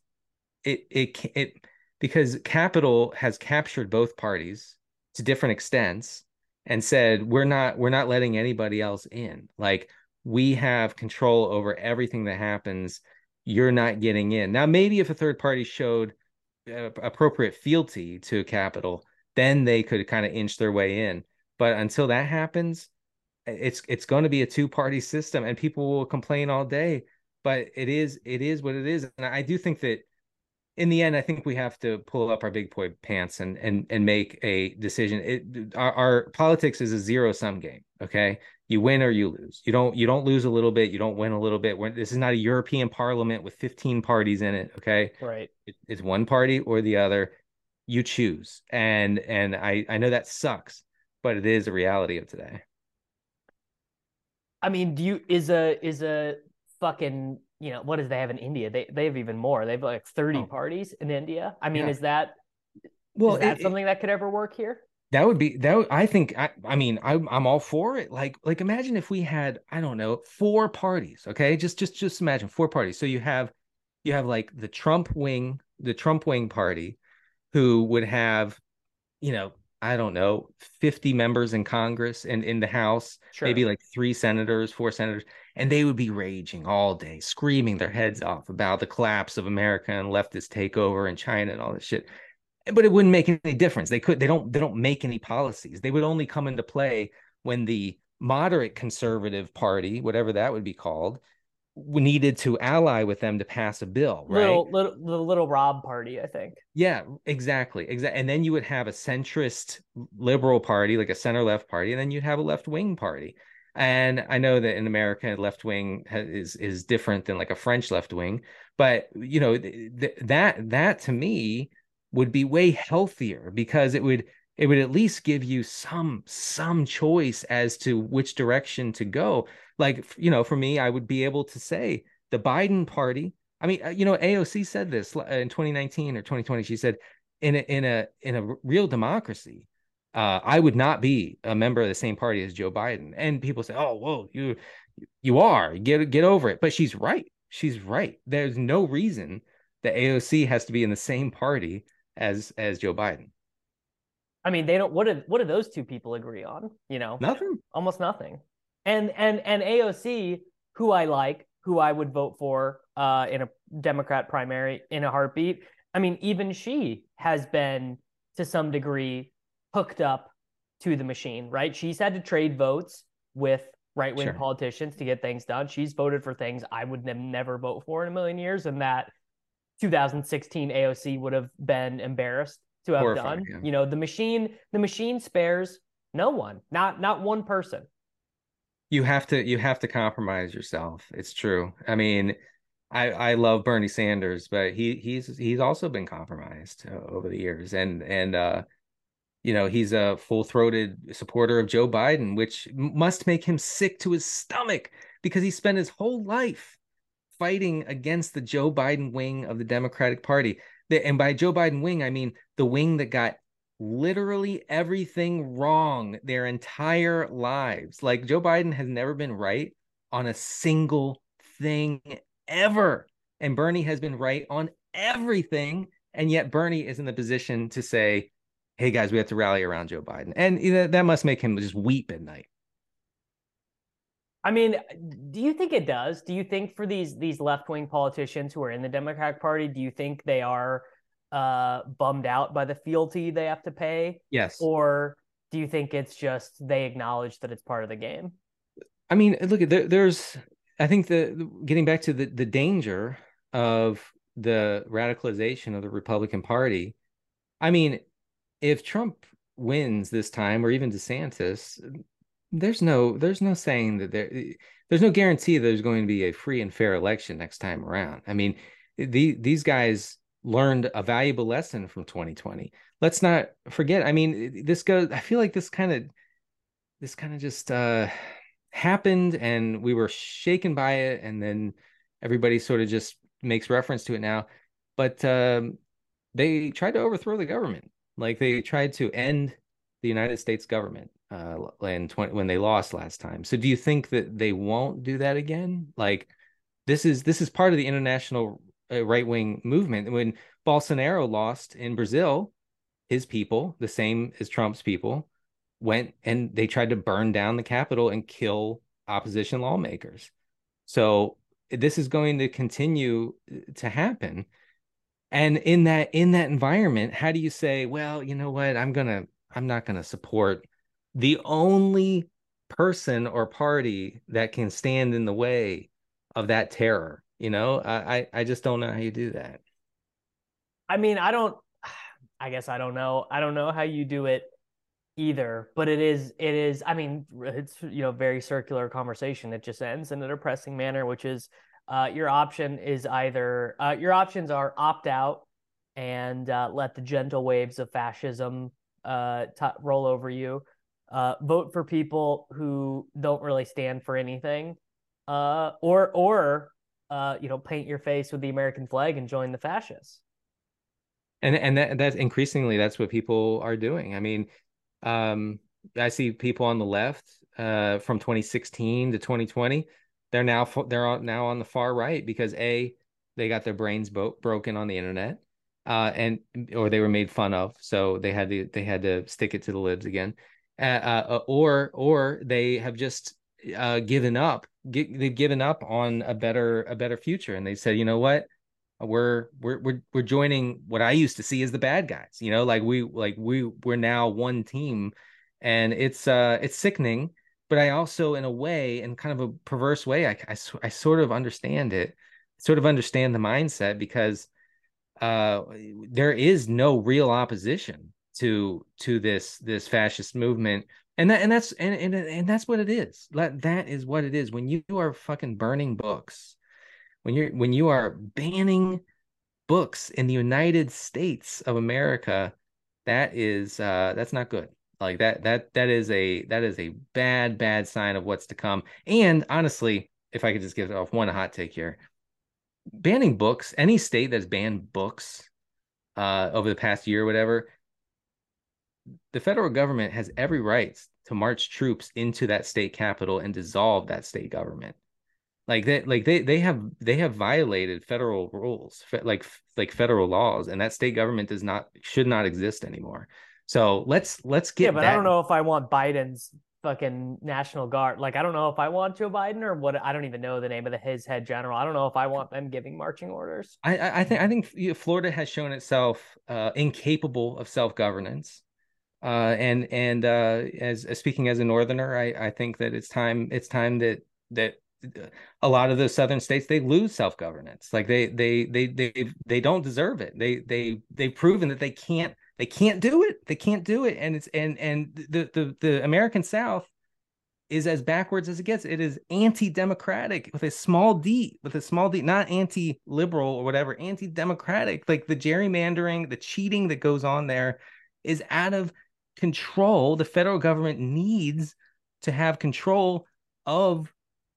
it it it because capital has captured both parties to different extents and said we're not we're not letting anybody else in like we have control over everything that happens you're not getting in. Now maybe if a third party showed uh, appropriate fealty to capital then they could kind of inch their way in. But until that happens it's it's going to be a two party system and people will complain all day. But it is it is what it is. And i do think that in the end i think we have to pull up our big boy pants and and and make a decision. It our, our politics is a zero sum game okay you win or you lose you don't you don't lose a little bit you don't win a little bit We're, this is not a european parliament with 15 parties in it okay right it, it's one party or the other you choose and and i i know that sucks but it is a reality of today I mean, do you is a is a fucking you know what does they have in India? They they have even more. They have like thirty oh. parties in India. I mean, yeah. is that well is that it, something it, that could ever work here? That would be that. Would, I think. I, I mean, I'm I'm all for it. Like like imagine if we had I don't know four parties. Okay, just just just imagine four parties. So you have you have like the Trump wing, the Trump wing party, who would have you know I don't know, 50 members in Congress and in the House, sure. maybe like three senators, four senators, and they would be raging all day, screaming their heads off about the collapse of America and leftist takeover in China and all this shit. But it wouldn't make any difference. They could they don't they don't make any policies. They would only come into play when the moderate conservative party, whatever that would be called, needed to ally with them to pass a bill, right? Little, little, the little Rob party, I think. Yeah, exactly, exactly. And then you would have a centrist liberal party, like a center left party, and then you'd have a left wing party. And I know that in America, left wing is is different than like a French left wing, but you know th- that that to me would be way healthier because it would it would at least give you some some choice as to which direction to go. Like you know for me i would be able to say the biden party i mean uh, you know aoc said this uh, in 2019 or 2020 she said in a in a in a real democracy uh, i would not be a member of the same party as joe biden. And people say oh whoa you you are get get over it. But she's right she's right. There's no reason that aoc has to be in the same party as as joe biden I mean, they don't. What do what do those two people agree on? You know, nothing. Almost nothing. And and and AOC, who I like, who I would vote for uh, in a Democrat primary in a heartbeat. I mean, even she has been to some degree hooked up to the machine, right? She's had to trade votes with right wing sure. politicians to get things done. She's voted for things I would never vote for in a million years, and that 2016 AOC would have been embarrassed to have Horrifying, done. Yeah. You know, the machine, the machine spares no one, not not one person. You have to you have to compromise yourself. It's true. I mean, I I love Bernie Sanders, but he he's he's also been compromised uh, over the years, and and uh, you know he's a full throated supporter of Joe Biden, which must make him sick to his stomach because he spent his whole life fighting against the Joe Biden wing of the Democratic Party and by Joe Biden wing, I mean the wing that got literally everything wrong their entire lives. Like Joe Biden has never been right on a single thing ever. And Bernie has been right on everything. And yet Bernie is in the position to say, hey guys, we have to rally around Joe Biden. And that must make him just weep at night. I mean, do you think it does? Do you think for these these left wing politicians who are in the Democratic Party, do you think they are uh, bummed out by the fealty they have to pay? Yes. Or do you think it's just they acknowledge that it's part of the game? I mean, look, there, there's, I think the getting back to the the danger of the radicalization of the Republican Party. I mean, if Trump wins this time, or even DeSantis, there's no there's no saying that there there's no guarantee there's going to be a free and fair election next time around. I mean, the, these guys learned a valuable lesson from 2020. Let's not forget. I mean, this goes. I feel like this kind of this kind of just uh, happened, and we were shaken by it, and then everybody sort of just makes reference to it now. But um, they tried to overthrow the government. Like they tried to end the United States government uh, in 20, when they lost last time. So do you think that they won't do that again? Like this is this is part of the international uh, right wing movement. When Bolsonaro lost in Brazil, his people, the same as Trump's people, went and they tried to burn down the Capitol and kill opposition lawmakers. So this is going to continue uh, to happen. And in that in that environment, how do you say, well, you know what, I'm gonna I'm not gonna support the only person or party that can stand in the way of that terror. You know, I I just don't know how you do that. I mean, I don't. I guess I don't know. I don't know how you do it either. But it is. It is. I mean, it's you know very circular conversation. It just ends in a depressing manner, which is uh, your option is either uh, your options are opt out and uh, let the gentle waves of fascism uh, t- roll over you, uh, vote for people who don't really stand for anything, uh, or or uh, you know paint your face with the American flag and join the fascists. And and that that's increasingly that's what people are doing. I mean, um, I see people on the left uh, from 2016 to 2020. They're now they're now on the far right because a they got their brains bo- broken on the internet uh, and or they were made fun of, so they had to they had to stick it to the libs again. Uh, uh, or or they have just uh, given up. They've given up on a better a better future, and they said, you know what, we're we're we're we're joining what I used to see as the bad guys. You know, like we like we we're now one team, and it's uh it's sickening. But I also, in a way, in kind of a perverse way, I I, I sort of understand it, sort of understand the mindset because uh there is no real opposition to to this this fascist movement. And that and that's and and, and that's what it is. That that is what it is. When you are fucking burning books when you're when you are banning books in the united states of america that is uh that's not good. Like that that that is a that is a bad bad sign of what's to come. And honestly if i could just give off one hot take here banning books any state that's banned books uh over the past year or whatever the federal government has every right to march troops into that state capital and dissolve that state government. Like they like they they have they have violated federal rules like like federal laws and that state government does not should not exist anymore. So let's let's get yeah but that. i don't know if i want biden's fucking national guard like i don't know if i want joe biden or what i don't even know the name of the his head general. I don't know if i want them giving marching orders. I i think i think florida has shown itself uh incapable of self-governance uh, and and uh, as, as, speaking as a northerner, I, I think that it's time it's time that that a lot of the southern states they lose self governance. Like they they they they they don't deserve it. They they they've proven that they can't they can't do it. They can't do it. And it's and and the the the American South is as backwards as it gets. It is anti-democratic with a small d, with a small d, not anti-liberal or whatever, anti-democratic. Like the gerrymandering, the cheating that goes on there is out of control the federal government needs to have control of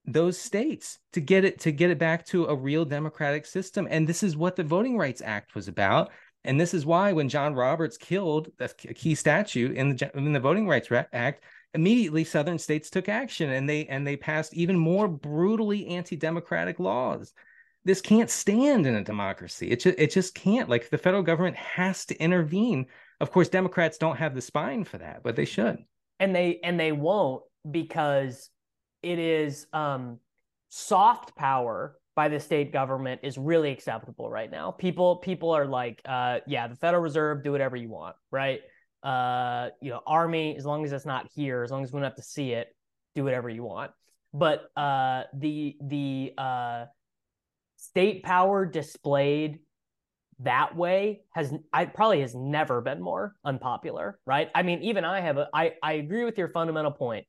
those states to get it to get it back to a real democratic system. And this is what the voting rights act was about. And this is why when john roberts killed a key statute in the in the voting rights act immediately southern states took action and they and they passed even more brutally anti-democratic laws. This can't stand in a democracy. It it just can't. Like the federal government has to intervene of course, Democrats don't have the spine for that, but they should. And they and they won't because it is um, soft power by the state government is really acceptable right now. People people are like, uh, yeah, the Federal Reserve, do whatever you want, right? Uh, you know, Army, as long as it's not here, as long as we don't have to see it, do whatever you want. But uh, the the uh, state power displayed that way has I probably has never been more unpopular, right? I mean, even I have a I I agree with your fundamental point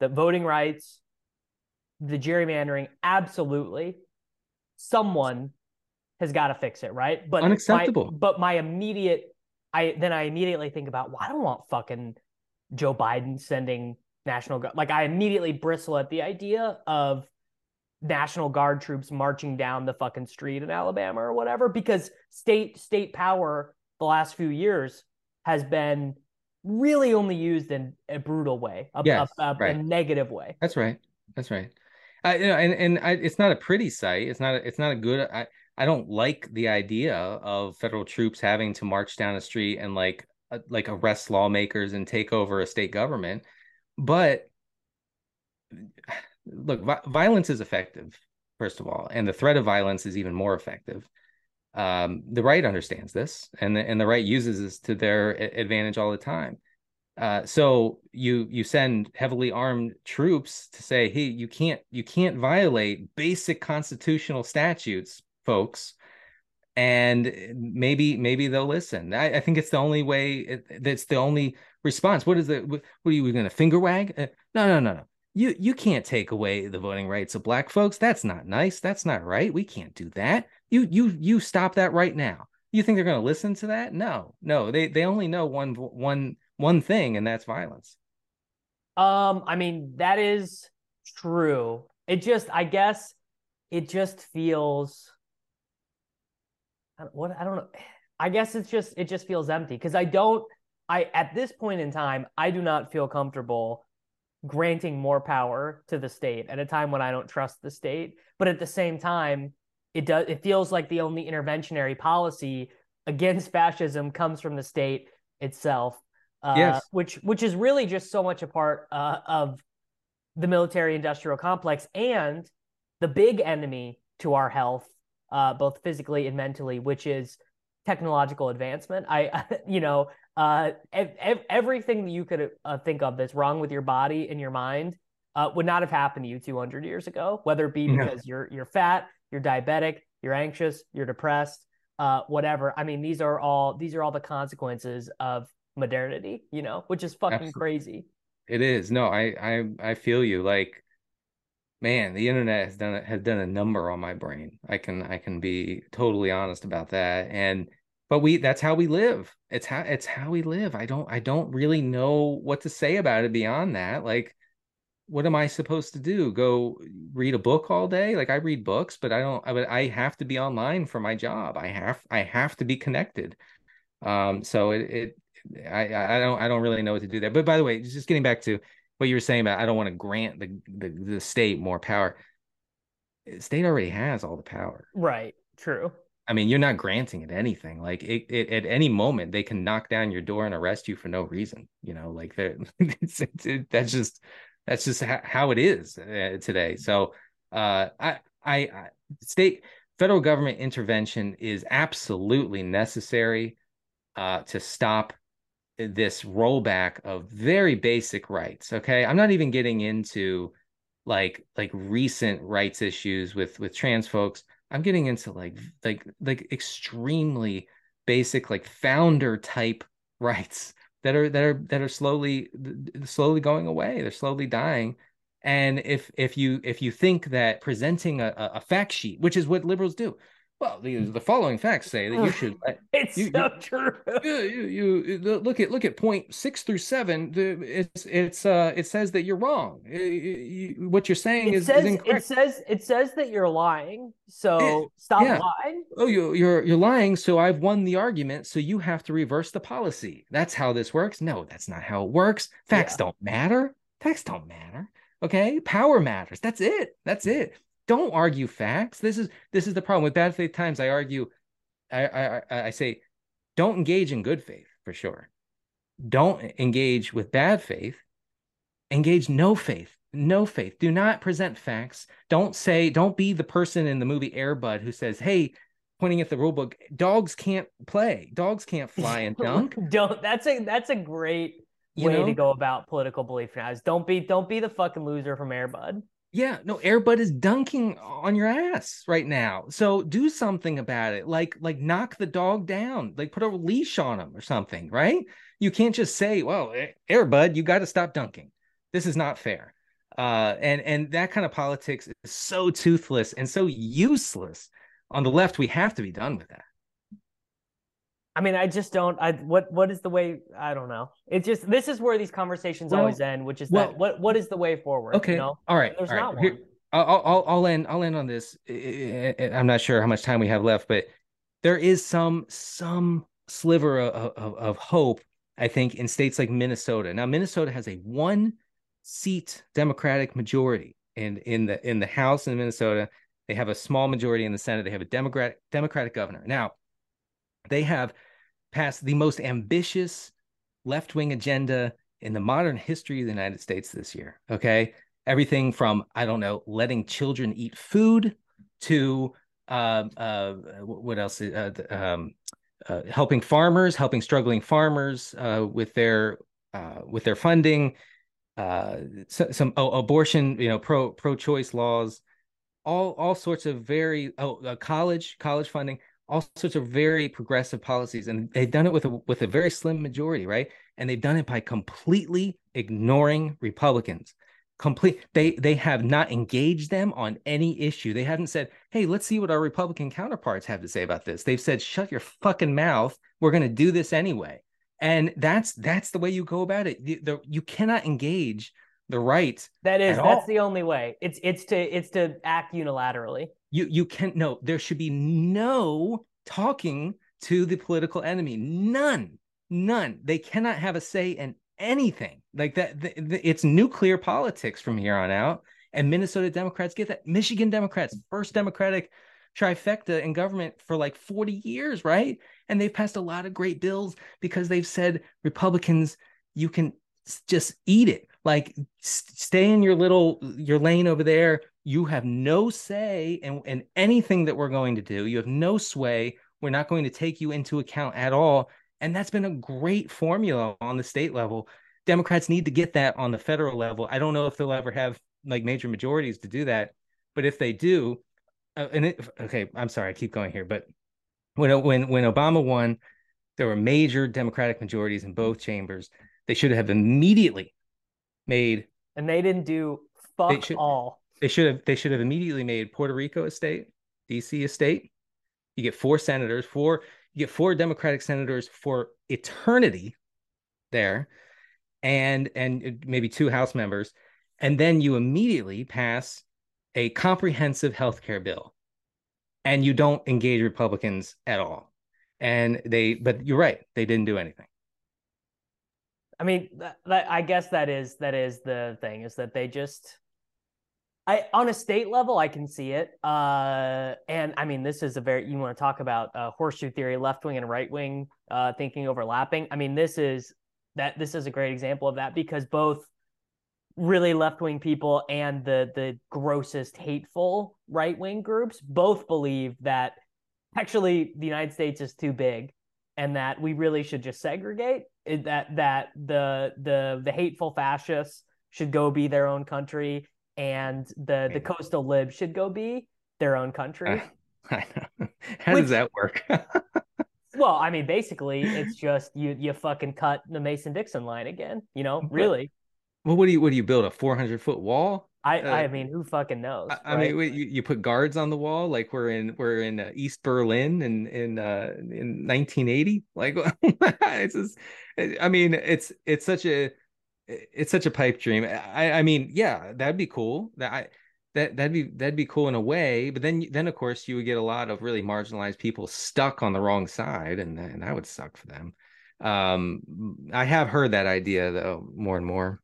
that voting rights, the gerrymandering, absolutely, someone has got to fix it, right? But unacceptable. My, but my immediate, I then I immediately think about, well, I don't want fucking Joe Biden sending national. Like I immediately bristle at the idea of National Guard troops marching down the fucking street in Alabama or whatever because state state power the last few years has been really only used in a brutal way, a, Yes, a, a, right. a negative way. That's right. That's right. I, you know, and and I, it's not a pretty sight. It's not. It's not a good. I I don't like the idea of federal troops having to march down a street and like uh, like arrest lawmakers and take over a state government. But look, vi- violence is effective, first of all, and the threat of violence is even more effective. Um, the right understands this, and the, and the right uses this to their advantage all the time. Uh, so you you send heavily armed troops to say, hey, you can't you can't violate basic constitutional statutes, folks, and maybe maybe they'll listen. I, I think it's the only way. That's the only response. What is it? What, what are you going to finger wag? Uh, no, no, no, no. You you can't take away the voting rights of black folks. That's not nice. That's not right. We can't do that. You you you stop that right now. You think they're going to listen to that? No, no. They they only know one one one thing, and that's violence. Um, I mean, that is true. It just, I guess, it just feels. What I don't know. I guess it's just it just feels empty because I don't. I at this point in time, I do not feel comfortable granting more power to the state at a time when I don't trust the state. But at the same time, it does. It feels like the only interventionary policy against fascism comes from the state itself uh, Yes. which which is really just so much a part uh, of the military industrial complex and the big enemy to our health, uh, both physically and mentally, which is technological advancement. I, <laughs> you know, uh, ev- ev- everything that you could uh, think of that's wrong with your body and your mind uh, would not have happened to you 200 years ago, whether it be No. because you're you're fat, you're diabetic, you're anxious, you're depressed, uh, whatever. I mean, these are all these are all the consequences of modernity, you know, which is fucking Absolutely. crazy. It is. No, I I I feel you. Like, man, the internet has done has done a number on my brain. I can I can be totally honest about that. And but we that's how we live. It's how it's how we live. I don't I don't really know what to say about it beyond that. Like, what am I supposed to do? Go read a book all day? Like I read books, but I don't I but I have to be online for my job. I have I have to be connected. Um, so it, it I I don't I don't really know what to do there. But by the way, just getting back to what you were saying about I don't want to grant the the, the state more power. State already has all the power. Right. True. I mean, you're not granting it anything. Like it, it at any moment they can knock down your door and arrest you for no reason. You know, like <laughs> it's, it's, it, that's just that's just how, how it is uh, today. So uh, I, I I state federal government intervention is absolutely necessary uh, to stop this rollback of very basic rights. Okay, I'm not even getting into like like recent rights issues with with trans folks. I'm getting into like like like extremely basic like founder type <laughs> rights that are that are that are slowly slowly going away. They're slowly dying. And if if you if you think that presenting a, a fact sheet, which is what liberals do, well, the, the following facts say that you should <laughs> It's You- so true. <laughs> you, you, you look at look at point six through seven. The, it's it's uh it says that you're wrong. You- you- what you're saying It is, says is it says it says that you're lying. So stop yeah. lying. oh, you, you're you're lying. So I've won the argument. So you have to reverse the policy. That's how this works. No, that's not how it works. Facts Yeah. don't matter. Facts don't matter. Okay, power matters. That's it. That's it. Don't argue facts. This is this is the problem with bad faith times. I argue. I I I- say, don't engage in good faith for sure. Don't engage with bad faith. Engage no faith. No faith. Do not present facts. Don't say, don't be the person in the movie Airbud who says, hey, pointing at the rule book, dogs can't play. Dogs can't fly and <laughs> dunk. don't. That's a that's a great You way know? to go about political belief now. Is don't be don't be the fucking loser from Airbud. Yeah, no, Airbud is dunking on your ass right now. So do something about it. Like like knock the dog down. Like put a leash on him or something, right? You can't just say, "Well, Airbud, you got to stop dunking." This is not fair. Uh and and that kind of politics is so toothless and so useless. On the left, we have to be done with that. I mean, I just don't. I what what is the way? I don't know. It's just this is where these conversations Well- always end, which is well- that what what is the way forward? Okay. You know? All right. There's all right. not Here- one. I'll, I'll I'll end I'll end on this. I'm not sure how much time we have left, but there is some some sliver of, of, of hope I think, in states like Minnesota. Now, Minnesota has a one seat Democratic majority in, in the in the House in Minnesota. They have a small majority in the Senate. They have a Democratic Democratic governor. Now, they have passed the most ambitious left wing agenda in the modern history of the United States this year. Okay. Everything from, I don't know, letting children eat food to uh, uh, what else? Uh, um, uh, helping farmers, helping struggling farmers uh, with their uh, with their funding, so, some oh, abortion, you know, pro pro choice laws, all all sorts of very oh college college funding, all sorts of very progressive policies, and they've done it with a with a very slim majority, right? And they've done it by completely ignoring Republicans. Complete they they have not engaged them on any issue. They haven't said hey let's see what our republican counterparts have to say about this. They've said shut your fucking mouth. We're going to do this anyway. And that's that's the way you go about it. You, the, you cannot engage the right that is that's all. the only way. It's it's to it's to act unilaterally you you can no there should be no talking to the political enemy none none they cannot have a say in anything like that. The, the, it's nuclear politics from here on out. And Minnesota Democrats get that. Michigan Democrats, first Democratic trifecta in government for like 40 years, right? And they've passed a lot of great bills because they've said Republicans, you can just eat it. Like stay in your little your lane over there. You have no say in, in anything that we're going to do. You have no sway. We're not going to take you into account at all. And that's been a great formula on the state level. Democrats need to get that on the federal level. I don't know if they'll ever have like major majorities to do that, but if they do, uh, and it, okay, I'm sorry, I keep going here, but when when when Obama won, there were major Democratic majorities in both chambers. They should have immediately made, and they didn't do fuck they should, all. They should have they should have immediately made Puerto Rico a state, DC a state. You get four senators, four you get four Democratic senators for eternity there, and and maybe two House members, and then you immediately pass a comprehensive health care bill, and you don't engage Republicans at all. And they, but you're right, they didn't do anything. I mean, I guess that is that is the thing is that they just I on a state level, I can see it. Uh, and I mean, this is a very you want to talk about uh, horseshoe theory, left wing and right wing uh, thinking overlapping. I mean, this is that this is a great example of that because both really left wing people and the the grossest hateful right wing groups both believe that actually the United States is too big and that we really should just segregate that that the the the hateful fascists should go be their own country and the the coastal libs should go be their own country. Uh, <laughs> How Which, does that work? <laughs> well, I mean, basically, it's just you you fucking cut the Mason Dixon line again. You know, really. Well, what do you what do you build a four hundred foot wall? I uh, I mean, who fucking knows? I, I mean, you, you put guards on the wall like we're in we're in uh, East Berlin in in uh, in 1980. Like <laughs> it's just, I mean, it's it's such a it's such a pipe dream. I, I mean, yeah, that'd be cool. That I that that'd be that'd be cool in a way. But then then of course you would get a lot of really marginalized people stuck on the wrong side, and and that would suck for them. Um, I have heard that idea though more and more.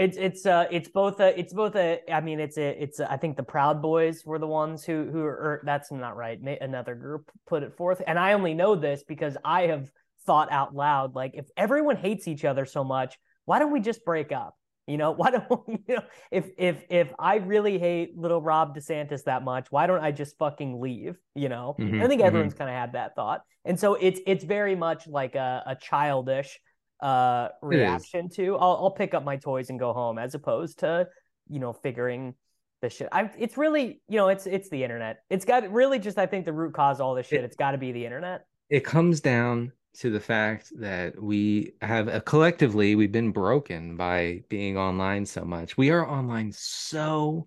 It's it's uh it's both a it's both a I mean it's a it's a, I think the Proud Boys were the ones who who are that's not right another group put it forth and I only know this because I have thought out loud like if everyone hates each other so much why don't we just break up? You know, <laughs> why don't you know if if if I really hate little Rob DeSantis that much, why don't I just fucking leave? You know, mm-hmm, I think everyone's mm-hmm. kind of had that thought, and so it's it's very much like a, a childish uh reaction to I'll I'll pick up my toys and go home as opposed to you know figuring this shit. I it's really you know it's it's the internet. It's got really just I think the root cause all this shit. It, it's got to be the internet. It comes down to the fact that we have a, collectively we've been broken by being online so much. We are online so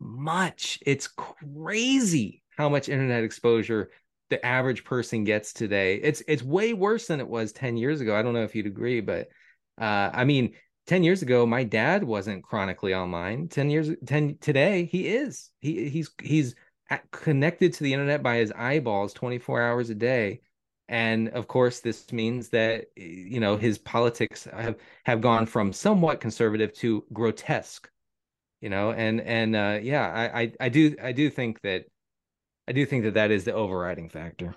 much. It's crazy how much internet exposure the average person gets today. It's it's way worse than it was 10 years ago. I don't know if you'd agree, but uh, I mean 10 years ago my dad wasn't chronically online. 10 years 10 today he is. He he's he's connected to the internet by his eyeballs 24 hours a day and of course this means that you know his politics have have gone from somewhat conservative to grotesque you know and and uh yeah i i, I do i do think that i do think that that is the overriding factor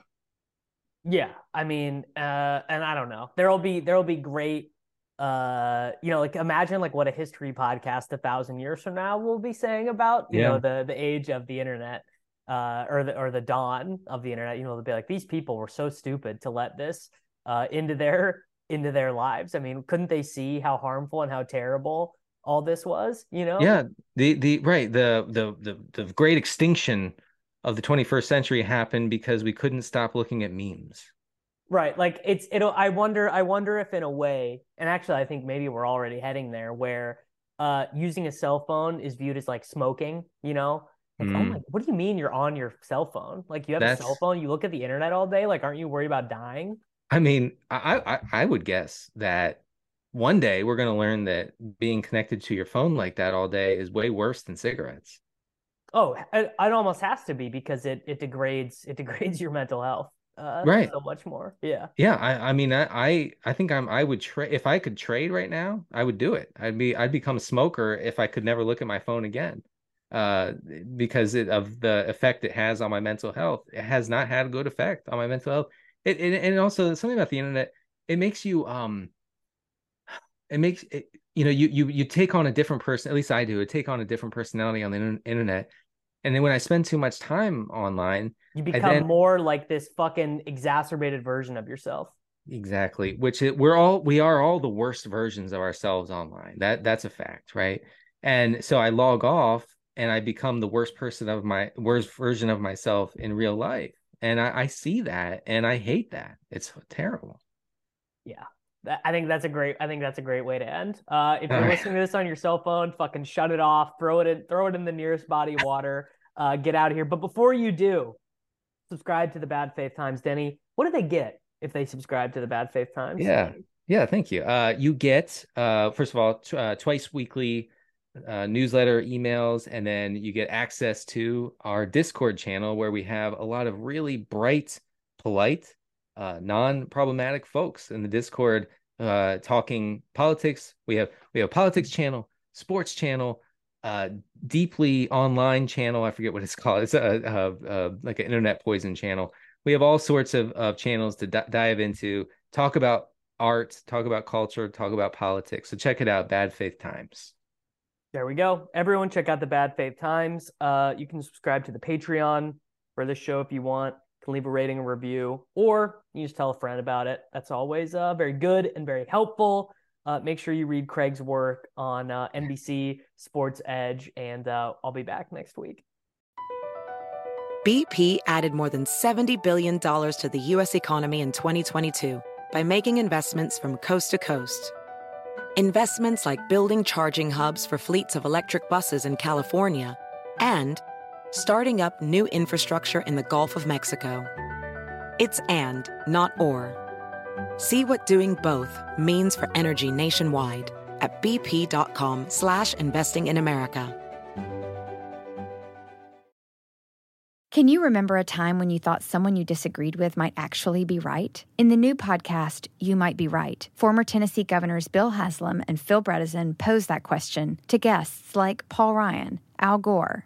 yeah i mean uh and i don't know there'll be there'll be great uh you know like imagine like what a history podcast a thousand years from now will be saying about you yeah. know the the age of the internet uh, or the or the dawn of the internet, you know, they'll be like, these people were so stupid to let this uh, into their into their lives. I mean, couldn't they see how harmful and how terrible all this was? You know? Yeah. The the right the the the the great extinction of the 21st century happened because we couldn't stop looking at memes. Right. Like it's it'll I wonder I wonder if in a way, and actually I think maybe we're already heading there where uh using a cell phone is viewed as like smoking, you know? Like, mm. oh my, what do you mean you're on your cell phone? Like you have That's... a cell phone, you look at the internet all day. Like, aren't you worried about dying? I mean, I I, I would guess that one day we're going to learn that being connected to your phone like that all day is way worse than cigarettes. Oh, it, it almost has to be because it it degrades it <laughs> degrades your mental health. Uh, right. So much more. Yeah. Yeah. I, I mean, I, I, I think I'm, I would trade if I could trade right now, I would do it. I'd be, I'd become a smoker if I could never look at my phone again uh, because it, of the effect it has on my mental health. It has not had a good effect on my mental health. It, it and also something about the internet. It makes you um, it makes it, you know you you you take on a different person. At least I do. I take on a different personality on the internet. And then when I spend too much time online, you become then, more like this fucking exacerbated version of yourself. Exactly. Which it, we're all we are all the worst versions of ourselves online. That that's a fact, right? And so I log off and I become the worst person of my worst version of myself in real life. And I, I see that and I hate that. It's terrible. Yeah. I think that's a great. I think that's a great way to end. Uh, if you're listening to this on your cell phone, fucking shut it off. Throw it in. Throw it in the nearest body of water. Uh, get out of here. But before you do, subscribe to the Bad Faith Times, Denny. What do they get if they subscribe to the Bad Faith Times? Yeah, yeah. Thank you. Uh, you get uh, first of all uh, twice weekly uh, newsletter, emails, and then you get access to our Discord channel where we have a lot of really bright, polite, uh, non-problematic folks in the Discord uh, talking politics. We have we have a politics channel, sports channel, uh, deeply online channel. I forget what it's <laughs> called. It's a, a, a like an internet poison channel. We have all sorts of, of channels to d- dive into, talk about art, talk about culture, talk about politics. So check it out, Bad Faith Times. There we go. Everyone, check out the Bad Faith Times. Uh, you can subscribe to the Patreon for this show if you want. Can leave a rating and review, or you just tell a friend about it. That's always uh, very good and very helpful. Uh, make sure you read Craig's work on uh, NBC Sports Edge, and uh, I'll be back next week. BP added more than $70 billion to the U.S. economy in 2022 by making investments from coast to coast investments like building charging hubs for fleets of electric buses in California, and starting up new infrastructure in the Gulf of Mexico. It's and, not or. See what doing both means for energy nationwide at bp.com slash investing in America. Can you remember a time when you thought someone you disagreed with might actually be right? In the new podcast, You Might Be Right, former Tennessee governors Bill Haslam and Phil Bredesen pose that question to guests like Paul Ryan, Al Gore,